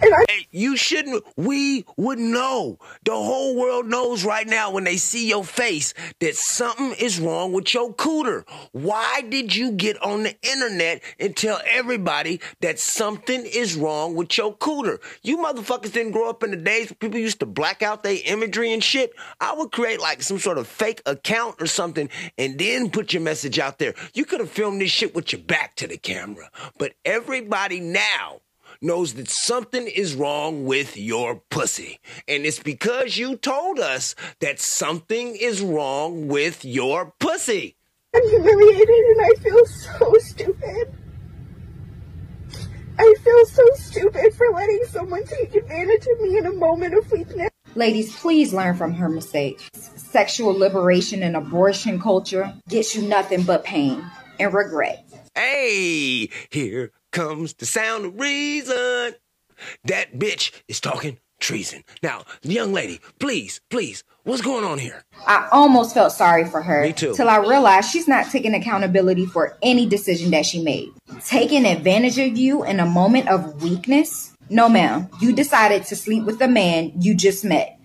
I- you shouldn't. We would know. The whole world knows right now when they see your face that something is wrong with your cooter. Why did you get on the internet and tell everybody that something is wrong with your cooter? You motherfuckers didn't grow up in the days where people used to black out their imagery and shit. I would create like some sort of fake account or something and then put your message out there. You could have filmed this shit with your back to the camera. But everybody now knows that something is wrong with your pussy. And it's because you told us that something is wrong with your pussy. I'm humiliated and I feel so stupid. I feel so stupid for letting someone take advantage of me in a moment of weakness. Ladies, please learn from her mistakes. Sexual liberation and abortion culture gets you nothing but pain and regret. Hey, here comes the sound of reason. That bitch is talking treason. Now, young lady, please, please, what's going on here? I almost felt sorry for her Me too. till I realized she's not taking accountability for any decision that she made. Taking advantage of you in a moment of weakness? No, ma'am. You decided to sleep with a man you just met.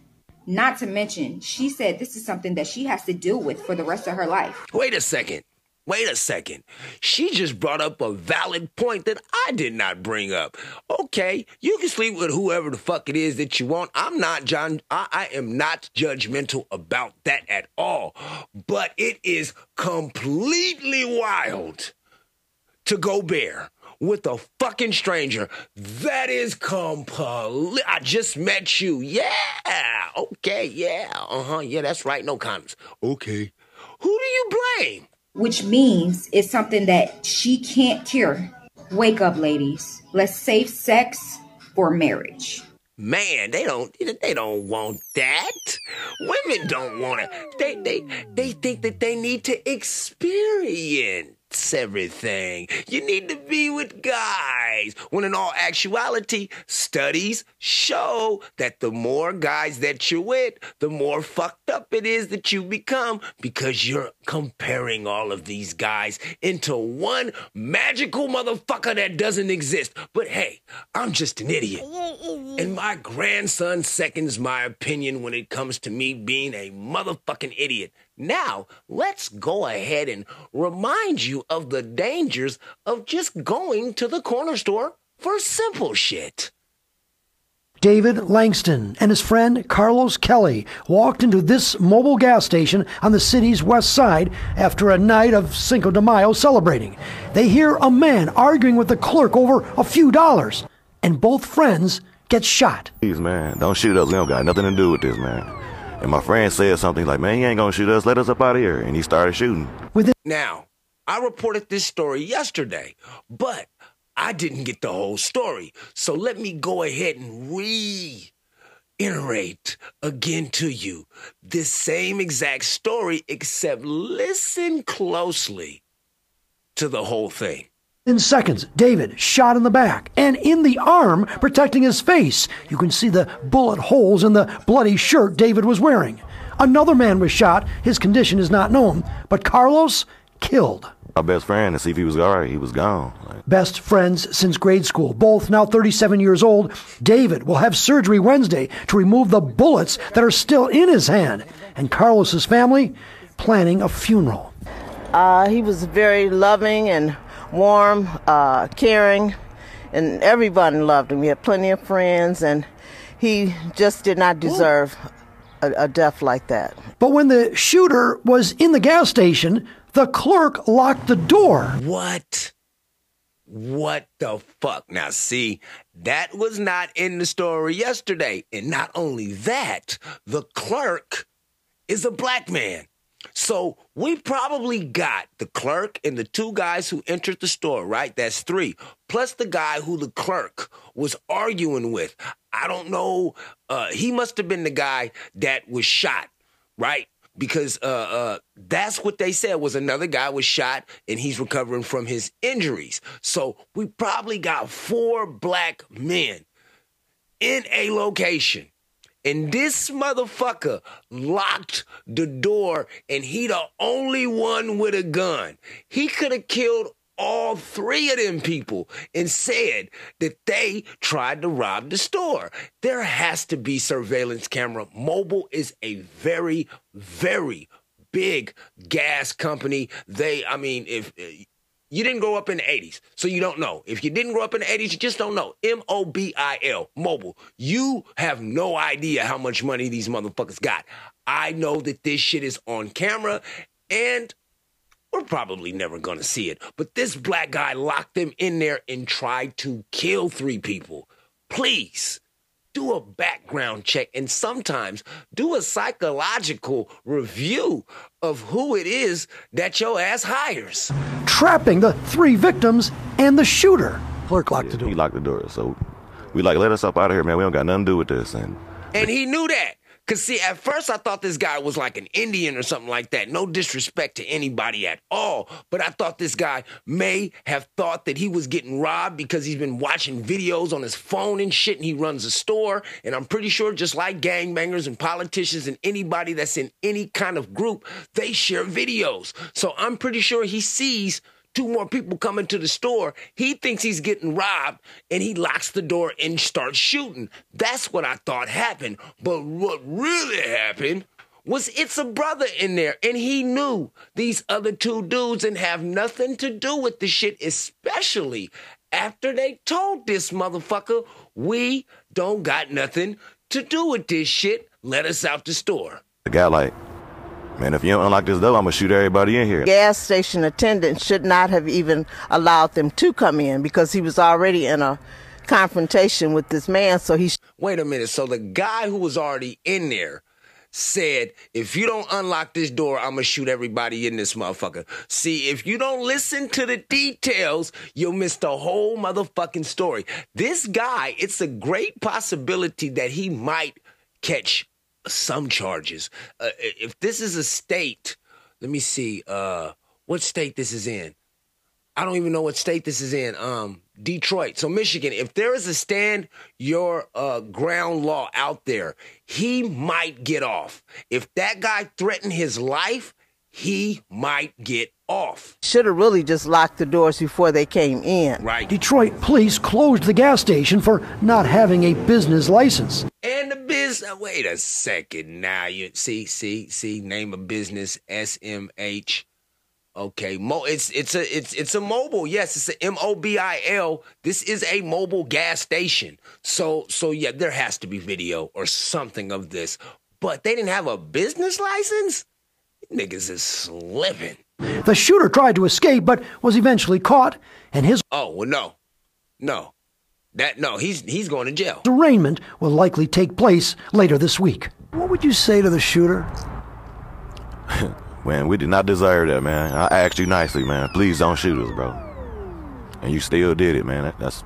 Not to mention, she said this is something that she has to deal with for the rest of her life. Wait a second. Wait a second. She just brought up a valid point that I did not bring up. Okay, you can sleep with whoever the fuck it is that you want. I'm not John. I, I am not judgmental about that at all. But it is completely wild to go bare with a fucking stranger. That is complete. I just met you. Yeah. Okay. Yeah. Uh huh. Yeah, that's right. No condoms. Okay. Who do you blame? Which means it's something that she can't cure. Wake up, ladies. Let's save sex for marriage. Man, they don't they don't want that. Women don't want it. They they they think that they need to experience everything. You need to be with guys. When in all actuality, studies show that the more guys that you're with, the more fucked up it is that you become because you're comparing all of these guys into one magical motherfucker that doesn't exist. But hey, I'm just an idiot. And my grandson seconds my opinion when it comes to me being a motherfucking idiot. Now, let's go ahead and remind you of the dangers of just going to the corner store for simple shit. David Langston and his friend Carlos Kelly walked into this Mobil gas station on the city's west side after a night of Cinco de Mayo celebrating. They hear a man arguing with the clerk over a few dollars, and both friends get shot. Please, man, don't shoot us. We don't got nothing to do with this, man. And my friend said something like, man, he ain't gonna shoot us. Let us up out of here. And he started shooting. Now, I reported this story yesterday, but I didn't get the whole story. So let me go ahead and reiterate again to you this same exact story, except listen closely to the whole thing. In seconds, David shot in the back and in the arm, protecting his face. You can see the bullet holes in the bloody shirt David was wearing. Another man was shot. His condition is not known, but Carlos killed. My best friend to see if he was all right. He was gone. Best friends since grade school, both now 37 years old. David will have surgery Wednesday to remove the bullets that are still in his hand. And Carlos's family planning a funeral. Uh, he was very loving and warm, uh, caring, and everybody loved him. He had plenty of friends, and he just did not deserve a, a death like that. But when the shooter was in the gas station, the clerk locked the door. What? What the fuck? Now, see, that was not in the story yesterday. And not only that, the clerk is a black man. So we probably got the clerk and the two guys who entered the store, right? That's three. Plus the guy who the clerk was arguing with. I don't know. Uh, he must have been the guy that was shot, right? Because uh, uh, that's what they said was another guy was shot and he's recovering from his injuries. So we probably got four black men in a location. And this motherfucker locked the door, and he the only one with a gun. He could have killed all three of them people and said that they tried to rob the store. There has to be surveillance camera. Mobil is a very, very big gas company. They, I mean, if you didn't grow up in the 80s, so you don't know. If you didn't grow up in the 80s, you just don't know. M O B I L, Mobil. You have no idea how much money these motherfuckers got. I know that this shit is on camera and we're probably never gonna see it. But this black guy locked them in there and tried to kill three people. Please do a background check and sometimes do a psychological review of who it is that your ass hires. Trapping the three victims and the shooter. Clerk locked the door. He locked the door. So we like, let us up out of here, man. We don't got nothing to do with this. And And he knew that. Cause see, at first I thought this guy was like an Indian or something like that. No disrespect to anybody at all. But I thought this guy may have thought that he was getting robbed because he's been watching videos on his phone and shit, and he runs a store. And I'm pretty sure, just like gangbangers and politicians and anybody that's in any kind of group, they share videos. So I'm pretty sure he sees two more people coming to the store. He thinks he's getting robbed and he locks the door and starts shooting. That's what I thought happened. But what really happened was it's a brother in there and he knew these other two dudes and have nothing to do with the shit, especially after they told this motherfucker, we don't got nothing to do with this shit. Let us out the store. The guy like, man, if you don't unlock this door, I'm gonna shoot everybody in here. Gas station attendant should not have even allowed them to come in because he was already in a confrontation with this man. So he. Sh- Wait a minute. So the guy who was already in there said, if you don't unlock this door, I'm gonna shoot everybody in this motherfucker. See, if you don't listen to the details, you'll miss the whole motherfucking story. This guy, it's a great possibility that he might catch some charges. Uh, if this is a state, let me see, uh, what state this is in. I don't even know what state this is in. Um, Detroit. So Michigan, if there is a stand your uh, ground law out there, he might get off. If that guy threatened his life, he might get off. Should have really just locked the doors before they came in. Right. Detroit police closed the gas station for not having a business license. And the business. Wait a second. Now you see, see, see. Name of business SMH. Okay, mo- it's it's a it's it's a Mobil. Yes, it's a M O B I L. This is a Mobil gas station. So so yeah, there has to be video or something of this. But they didn't have a business license. Niggas is slipping. The shooter tried to escape but was eventually caught, and his Oh well, no, no, that no. He's he's going to jail. arraignment will likely take place later this week. What would you say to the shooter? Man, we did not desire that, man. I asked you nicely, man. Please don't shoot us, bro. And you still did it, man. That, that's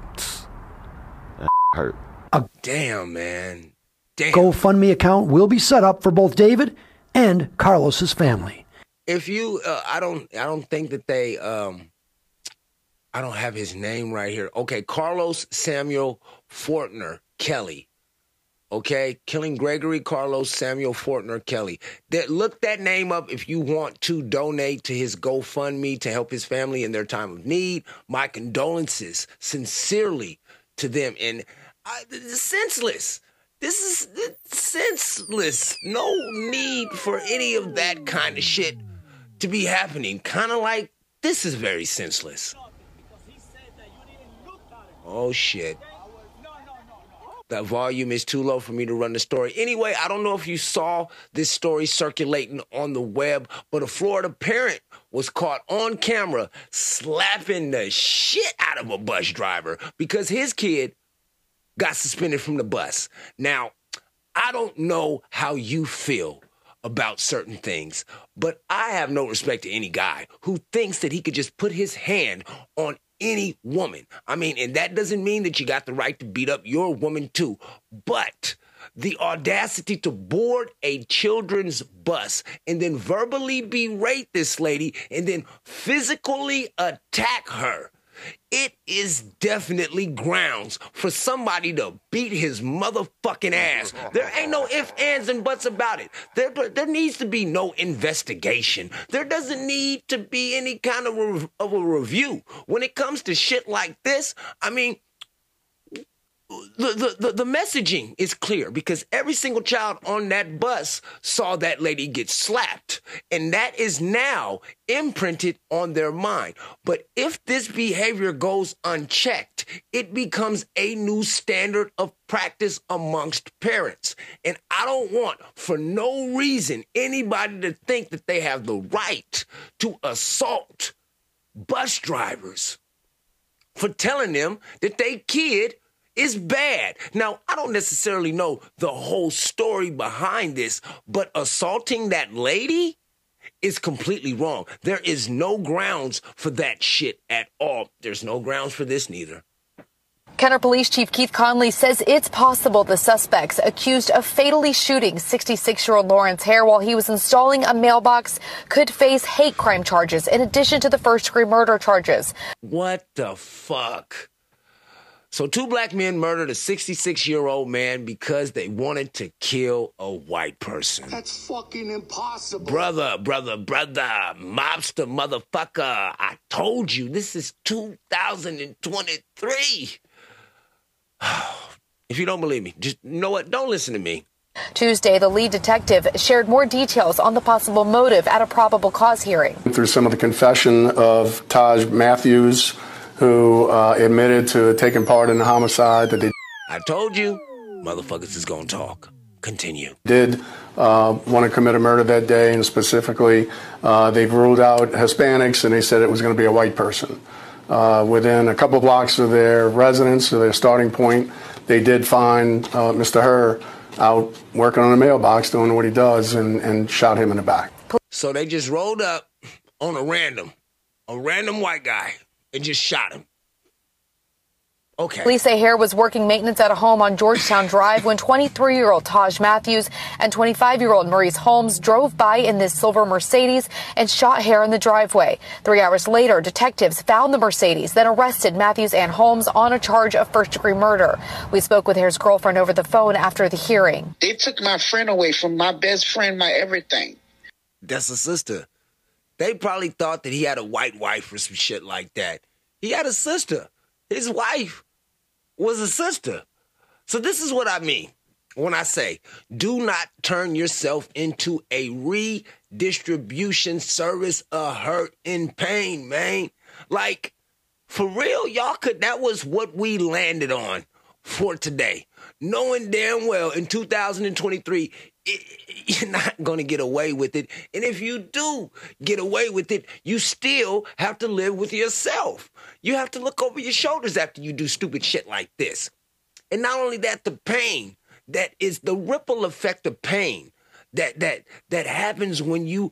that hurt. Oh damn, man. Damn. GoFundMe account will be set up for both David and Carlos's family. If you uh, i don't i don't think that they um i don't have his name right here. Okay carlos samuel fortner kelly. Okay killing gregory carlos samuel fortner kelly. That look that name up if you want to donate to his gofundme to help his family in their time of need. My condolences sincerely to them. And I, senseless. This is senseless. No need for any of that kind of shit to be happening. Kind of like this is very senseless. Oh shit. That volume is too low for me to run the story. Anyway, I don't know if you saw this story circulating on the web, but a Florida parent was caught on camera slapping the shit out of a bus driver because his kid got suspended from the bus. Now, I don't know how you feel about certain things, but I have no respect to any guy who thinks that he could just put his hand on any woman. I mean, and that doesn't mean that you got the right to beat up your woman too, but the audacity to board a children's bus and then verbally berate this lady and then physically attack her. It is definitely grounds for somebody to beat his motherfucking ass. There ain't no ifs, ands, and buts about it. There, there needs to be no investigation. There doesn't need to be any kind of, rev- of a review. When it comes to shit like this, I mean, the, the, the, messaging is clear because every single child on that bus saw that lady get slapped. And that is now imprinted on their mind. But if this behavior goes unchecked, it becomes a new standard of practice amongst parents. And I don't want, for no reason, anybody to think that they have the right to assault bus drivers for telling them that they kid is bad. Now, I don't necessarily know the whole story behind this, but assaulting that lady is completely wrong. There is no grounds for that shit at all. There's no grounds for this neither. Kenner Police Chief Keith Conley says it's possible the suspects accused of fatally shooting 66 year old Lawrence Hare while he was installing a mailbox could face hate crime charges in addition to the first degree murder charges. What the fuck? So, two black men murdered a 66 year old man because they wanted to kill a white person. That's fucking impossible. Brother, brother, brother, mobster motherfucker. I told you this is 2023. if you don't believe me, just you know what? Don't listen to me. Tuesday, the lead detective shared more details on the possible motive at a probable cause hearing. Through some of the confession of Taj Matthews, who uh, admitted to taking part in the homicide that they I told you, motherfuckers is gonna talk. Continue. did uh, want to commit a murder that day, and specifically, uh, they've ruled out Hispanics, and they said it was going to be a white person. Uh, within a couple blocks of their residence, or their starting point, they did find uh, Mr. Hare out working on a mailbox, doing what he does, and, and shot him in the back. So they just rolled up on a random, a random white guy, and just shot him. Okay. Police say Hare was working maintenance at a home on Georgetown Drive when 23 year old Taj Matthews and 25 year old Maurice Holmes drove by in this silver Mercedes and shot Hare in the driveway. Three hours later, detectives found the Mercedes, then arrested Matthews and Holmes on a charge of first degree murder. We spoke with Hare's girlfriend over the phone after the hearing. They took my friend away from my best friend, my everything. That's a sister. They probably thought that he had a white wife or some shit like that. He had a sister. His wife was a sister. So this is what I mean when I say do not turn yourself into a redistribution service of hurt and pain, man. Like, for real, y'all could, that was what we landed on for today. Knowing damn well in 2023, it, you're not going to get away with it. And if you do get away with it, you still have to live with yourself. You have to look over your shoulders after you do stupid shit like this. And not only that, the pain that is the ripple effect of pain that that that happens when you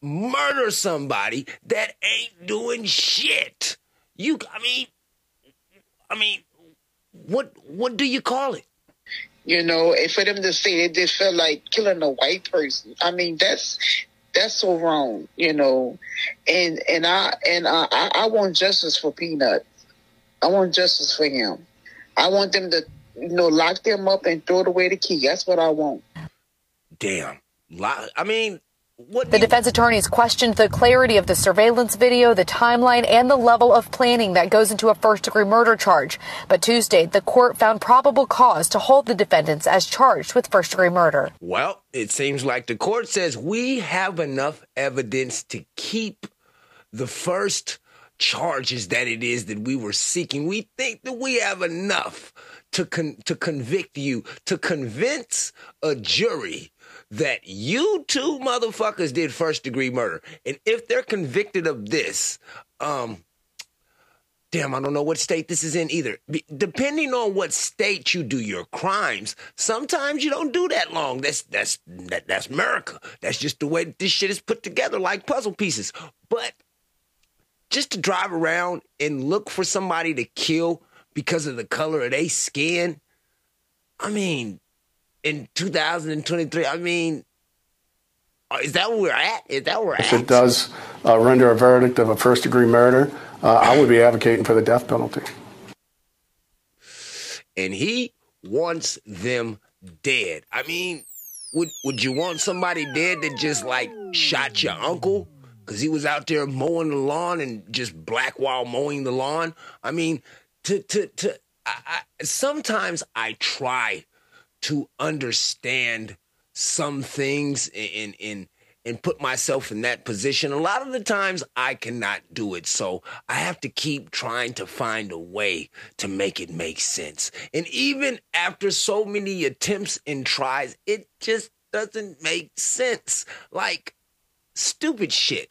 murder somebody that ain't doing shit. You I mean I mean what what do you call it? You know, and for them to say it just felt like killing a white person. I mean, that's that's so wrong. You know, and and I and I I want justice for Peanut. I want justice for him. I want them to you know lock them up and throw away the key. That's what I want. Damn. I mean, The defense attorneys questioned the clarity of the surveillance video, the timeline, and the level of planning that goes into a first degree murder charge. But Tuesday, the court found probable cause to hold the defendants as charged with first degree murder. Well, it seems like the court says we have enough evidence to keep the first charges that it is that we were seeking. We think that we have enough to con- to convict you, to convince a jury that you two motherfuckers did first degree murder. And if they're convicted of this, um damn, I don't know what state this is in either. Be- depending on what state you do your crimes, sometimes you don't do that long. That's that's that, that's America. That's just the way this shit is put together like puzzle pieces. But just to drive around and look for somebody to kill because of the color of their skin, I mean, in 2023, I mean, uh, is that where we're at? Is that where we're If at? it does uh, render a verdict of a first degree murder, uh, I would be advocating for the death penalty. and he wants them dead. I mean, would would you want somebody dead that just like shot your uncle because he was out there mowing the lawn and just black while mowing the lawn? I mean, to to to. I, I, sometimes I try to understand some things in in and put myself in that position. A lot of the times I cannot do it. So I have to keep trying to find a way to make it make sense. And even after so many attempts and tries, it just doesn't make sense. Like stupid shit.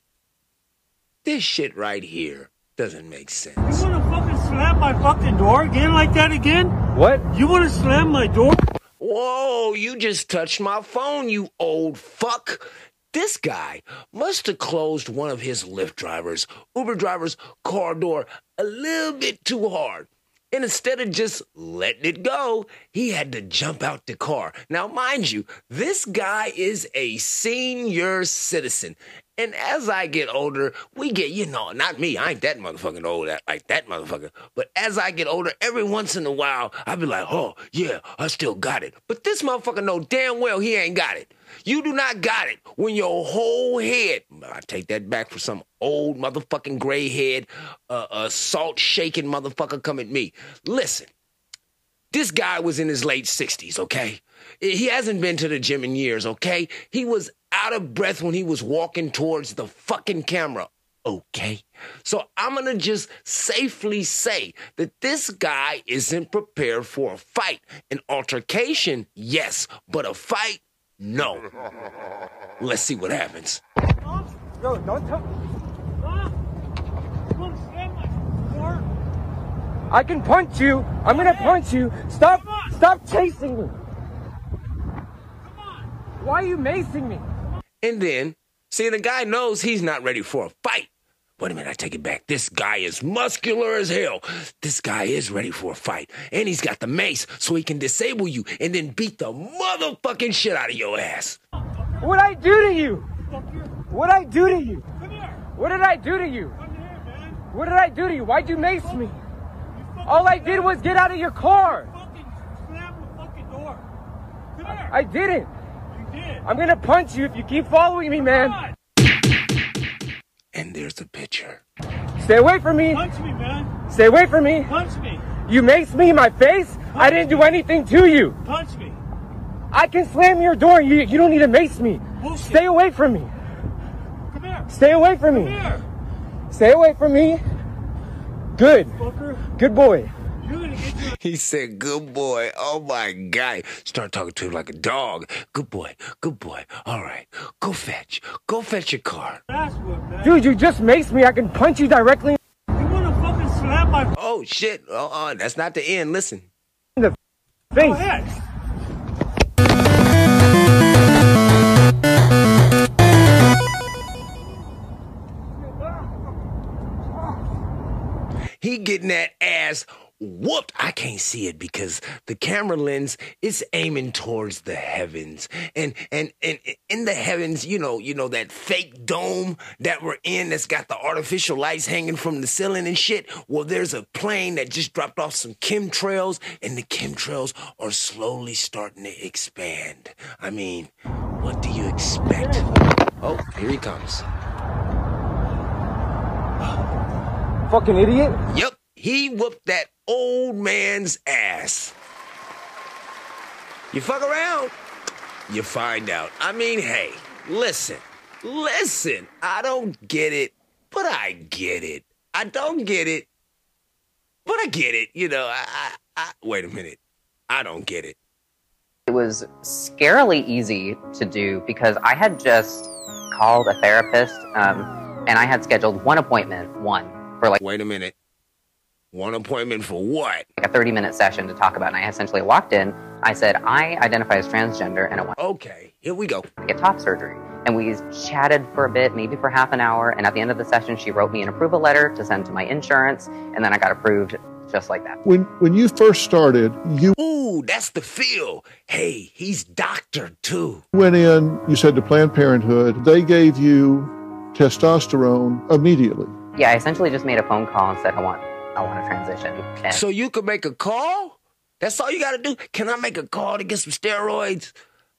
This shit right here doesn't make sense. You wanna fucking slam my fucking door again like that again? What? You wanna slam my door? Whoa, you just touched my phone, you old fuck. This guy must have closed one of his Lyft drivers, Uber drivers' car door a little bit too hard. And instead of just letting it go, he had to jump out the car. Now, mind you, this guy is a senior citizen. And as I get older, we get, you know, not me, I ain't that motherfucking old like that motherfucker. But as I get older, every once in a while, I be like, oh, yeah, I still got it. But this motherfucker know damn well he ain't got it. You do not got it when your whole head, I take that back for some old motherfucking gray head, uh, uh, salt shaking motherfucker come at me. Listen, this guy was in his late 60s, okay? He hasn't been to the gym in years, okay? He was out of breath when he was walking towards the fucking camera. Okay. So I'm going to just safely say that this guy isn't prepared for a fight. An altercation, yes, but a fight, no. Let's see what happens. No, don't tell. I can punch you. I'm gonna punch you. Stop! Stop chasing me. Why are you macing me? And then, see, the guy knows he's not ready for a fight. Wait a minute, I take it back. This guy is muscular as hell. This guy is ready for a fight. And he's got the mace so he can disable you and then beat the motherfucking shit out of your ass. What'd I do to you? What'd I do to you? What did I do to you? What did I do to you? Why'd you mace me? All I did was get out of your car. I, I didn't. I'm gonna punch you if you keep following me, man. And there's the picture. Stay away from me. Punch me, man. Stay away from me. Punch me. You maced me in my face. I didn't do anything to you. Punch me. I can slam your door. You you don't need to mace me. Bullshit. Stay away from me. Come here. Stay away from me. Come here. Stay away from me. Good. Fucker. Good boy. He said, good boy. Oh my God. Start talking to him like a dog. Good boy. Good boy. All right. Go fetch. Go fetch your car. Dude, you just maced me. I can punch you directly. You wanna fucking slap my Oh shit. Oh, uh, that's not the end. Listen. in the face? He getting that ass whooped. I can't see it because the camera lens is aiming towards the heavens. And and and in the heavens, you know, you know that fake dome that we're in that's got the artificial lights hanging from the ceiling and shit. Well, there's a plane that just dropped off some chemtrails and the chemtrails are slowly starting to expand. I mean, what do you expect? Oh, here he comes. Fucking idiot. Yep, he whooped that old man's ass. You fuck around, you find out. I mean, hey, listen, listen. I don't get it, but I get it. I don't get it, but I get it. You know, I, I, I wait a minute. I don't get it. It was scarily easy to do because I had just called a therapist um, and I had scheduled one appointment, one, for like Wait a minute. One appointment for what? Like a 30 minute session to talk about. And I essentially walked in, I said, I identify as transgender and I want Okay, here we go. to get top surgery. And we chatted for a bit, maybe for half an hour. And at the end of the session, she wrote me an approval letter to send to my insurance. And then I got approved just like that. When when you first started, you Ooh, that's the feel. Hey, he's doctor too. went in, you said to Planned Parenthood, they gave you testosterone immediately. Yeah, I essentially just made a phone call and said, I want, I want to transition. And So you could make a call? That's all you gotta do? Can I make a call to get some steroids?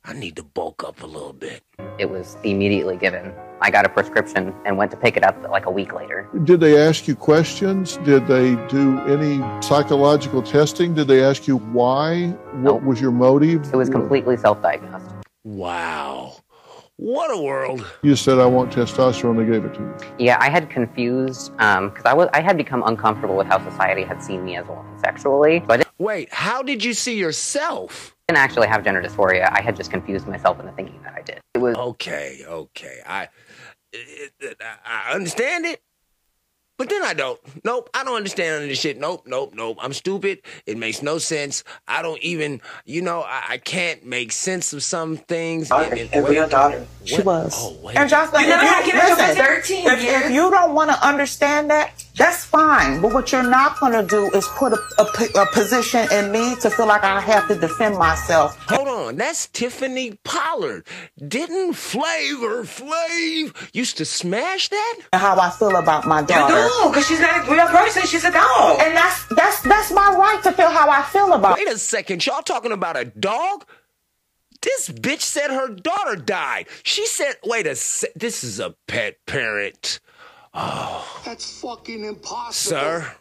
I need to bulk up a little bit. it was immediately given. I got a prescription and went to pick it up like a week later. Did they ask you questions? Did they do any psychological testing? Did they ask you why? What was your motive? It was completely self diagnosed. Wow. What a world. You said, I want testosterone. They gave it to you. Yeah, I had confused um, because I was I had become uncomfortable with how society had seen me as a woman sexually. But Wait, how did you see yourself? I didn't actually have gender dysphoria. I had just confused myself into thinking that I did. It was Okay, okay. I, it, it, I I understand it, but then I don't. Nope, I don't understand any of this shit. Nope, nope, nope. I'm stupid. It makes no sense. I don't even, you know, I, I can't make sense of some things. And- and- a real daughter. what? She was. Oh, wait. And Jocelyn, You know if how I you, get up listen, at 13 if, if you don't want to understand that, That's fine. But what you're not going to do is put a, a, a position in me to feel like I have to defend myself. Hold on, that's Tiffany Pollard. Didn't Flavor Flav used to smash that? How I feel about my daughter. do, because she's not a real person. She's a dog. And that's that's that's my right to feel how I feel about. Wait a second, y'all talking about a dog? This bitch said her daughter died. She said, wait a sec, this is a pet parent. Oh, That's fucking impossible. sir,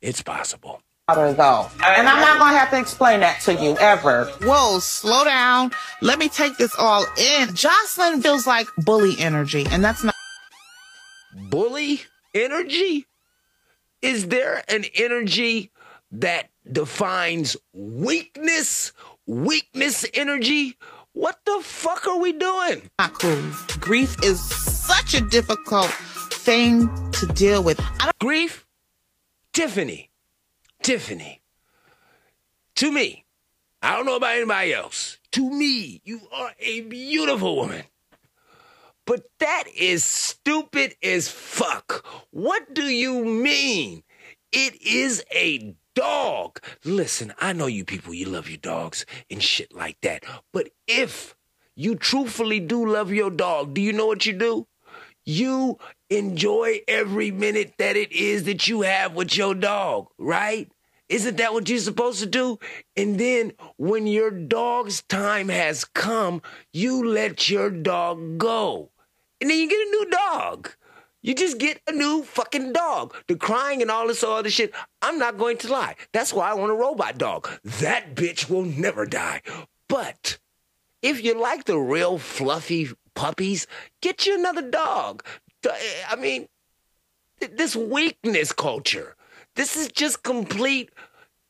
it's possible. Daughter, though, and I'm not gonna have to explain that to you ever. Whoa, slow down. Let me take this all in. Jocelyn feels like bully energy, and that's not. Bully energy? Is there an energy that defines weakness? Weakness energy? What the fuck are we doing? Not cool. Grief is such a difficult thing to deal with. Grief? Tiffany. Tiffany. To me, I don't know about anybody else. To me, you are a beautiful woman. But that is stupid as fuck. What do you mean? It is a dog. Listen, I know you people, you love your dogs and shit like that. But if you truthfully do love your dog, do you know what you do? You enjoy every minute that it is that you have with your dog, right? Isn't that what you're supposed to do? And then when your dog's time has come, you let your dog go. And then you get a new dog. You just get a new fucking dog. The crying and all this other shit, I'm not going to lie. That's why I want a robot dog. That bitch will never die. But if you like the real fluffy puppies, get you another dog. I mean, this weakness culture, this is just complete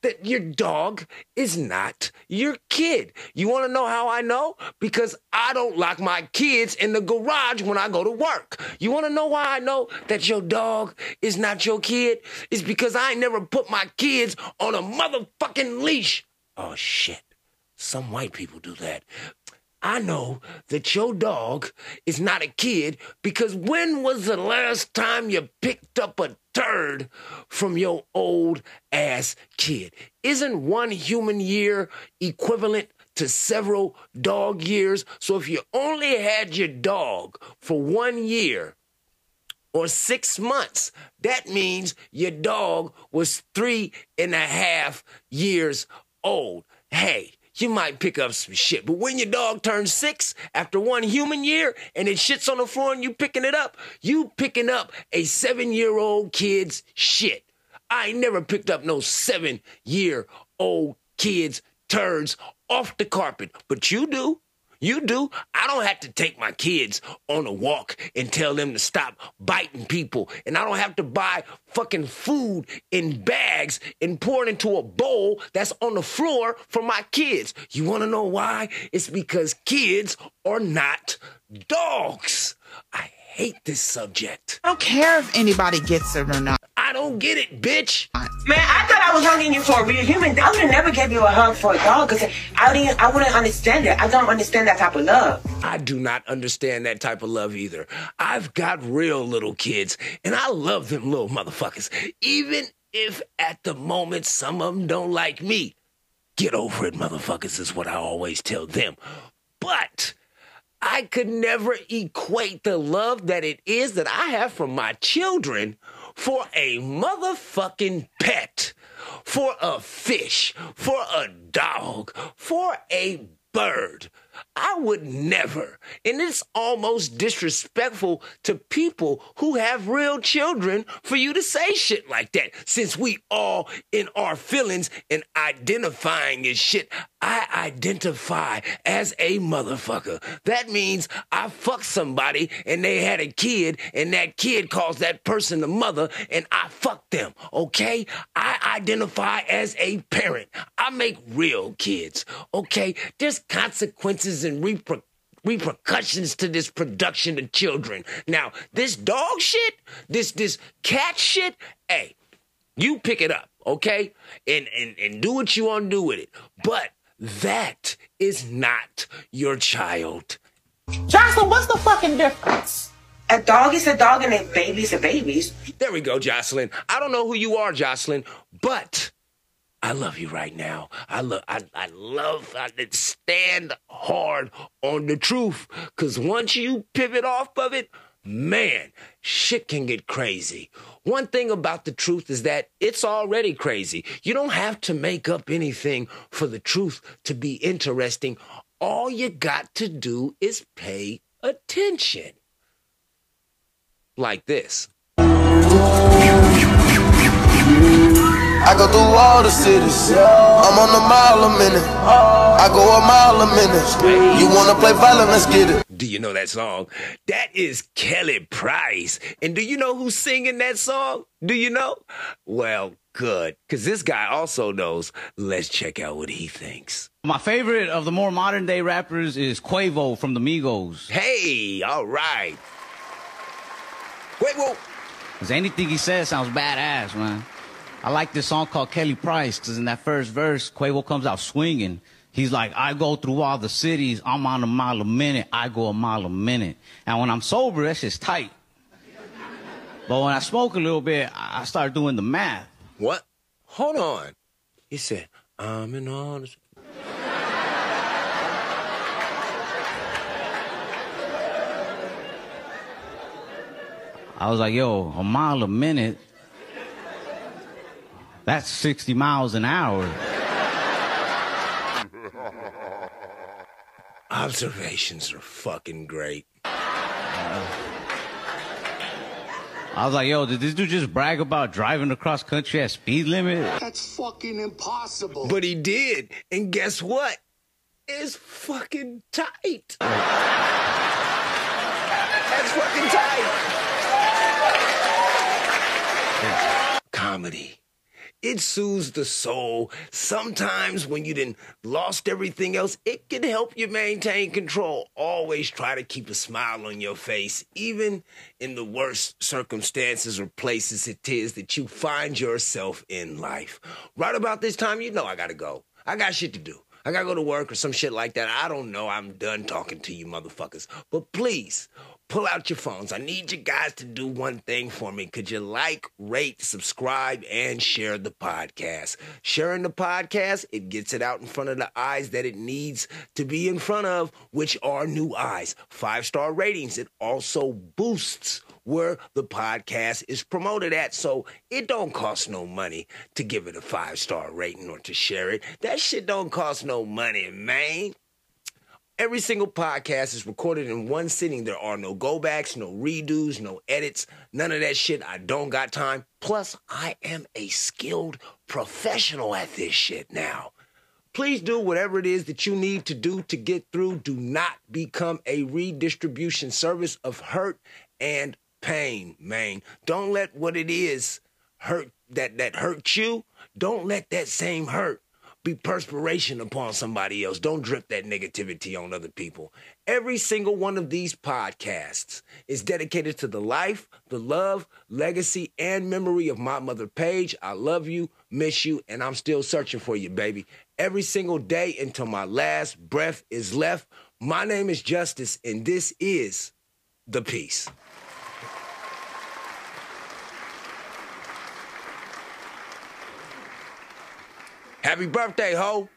that your dog is not your kid. You want to know how I know? Because I don't lock my kids in the garage when I go to work. You want to know why I know that your dog is not your kid? It's because I ain't never put my kids on a motherfucking leash. Oh shit. Some white people do that. I know that your dog is not a kid because when was the last time you picked up a turd from your old ass kid? Isn't one human year equivalent to several dog years? So if you only had your dog for one year, or six months. That means your dog was three and a half years old. Hey, you might pick up some shit, but when your dog turns six after one human year and it shits on the floor and you picking it up, you picking up a seven year old kid's shit. I ain't never picked up no seven year old kid's turds off the carpet, but you do. You do. I don't have to take my kids on a walk and tell them to stop biting people. And I don't have to buy fucking food in bags and pour it into a bowl that's on the floor for my kids. You want to know why? It's because kids are not dogs. I hate this subject. I don't care if anybody gets it or not. I don't get it, bitch. Man, I thought I was hugging you for a real human. I would have never gave you a hug for a dog because I didn't. I wouldn't understand it. I don't understand that type of love. I do not understand that type of love either. I've got real little kids, and I love them little motherfuckers. Even if at the moment some of them don't like me. Get over it, motherfuckers, is what I always tell them. But I could never equate the love that it is that I have for my children for a motherfucking pet, for a fish, for a dog, for a bird. I would never. And it's almost disrespectful to people who have real children for you to say shit like that. Since we all in our feelings and identifying as shit, I identify as a motherfucker. That means I fucked somebody and they had a kid and that kid calls that person the mother and I fucked them. Okay? I identify as a parent. I make real kids. Okay? There's consequences and reper- repercussions to this production of children. Now, this dog shit, this this cat shit, hey, you pick it up, okay? And and and do what you want to do with it. But that is not your child. Jocelyn, what's the fucking difference? A dog is a dog and a baby is a baby. There we go, Jocelyn. I don't know who you are, Jocelyn, but I love you right now. I love I, I love I stand hard on the truth. Cause once you pivot off of it, man, shit can get crazy. One thing about the truth is that it's already crazy. You don't have to make up anything for the truth to be interesting. All you got to do is pay attention. Like this. I go through all the cities. I'm on a mile a minute. I go a mile a minute. You wanna play violent? Let's get it. Do you know that song? That is Kelly Price. And do you know who's singing that song? Do you know? Well, good. Because this guy also knows. Let's check out what he thinks. My favorite of the more modern day rappers is Quavo from the Migos. Hey, all right. Quavo. Because anything he says sounds badass, man. I like this song called Kelly Price because in that first verse, Quavo comes out swinging. He's like, I go through all the cities. I'm on a mile a minute. I go a mile a minute. And when I'm sober, that's just tight. But when I smoke a little bit, I start doing the math. What? Hold on. He said, I'm in the... I was like, yo, a mile a minute. That's 60 miles an hour. Observations are fucking great. I was like, yo, did this dude just brag about driving across country at speed limit? That's fucking impossible. But he did. And guess what? It's fucking tight. That's fucking tight. Comedy. It soothes the soul. Sometimes when you done lost everything else, it can help you maintain control. Always try to keep a smile on your face, even in the worst circumstances or places it is that you find yourself in life. Right about this time, you know I gotta go. I got shit to do. I gotta go to work or some shit like that. I don't know. I'm done talking to you motherfuckers. But please, pull out your phones. I need you guys to do one thing for me. Could you like, rate, subscribe, and share the podcast? Sharing the podcast, it gets it out in front of the eyes that it needs to be in front of, which are new eyes. Five star ratings. It also boosts where the podcast is promoted at. So it don't cost no money to give it a five star rating or to share it. That shit don't cost no money, man. Every single podcast is recorded in one sitting. There are no go backs, no redos, no edits, none of that shit. I don't got time. Plus, I am a skilled professional at this shit now. Please do whatever it is that you need to do to get through. Do not become a redistribution service of hurt and pain, man. Don't let what it is hurt that that hurt you. Don't let that same hurt be perspiration upon somebody else. Don't drip that negativity on other people. Every single one of these podcasts is dedicated to the life, the love, legacy, and memory of my mother, Paige. I love you, miss you, and I'm still searching for you, baby. Every single day until my last breath is left. My name is Justice, and this is The Peace. Happy birthday, ho!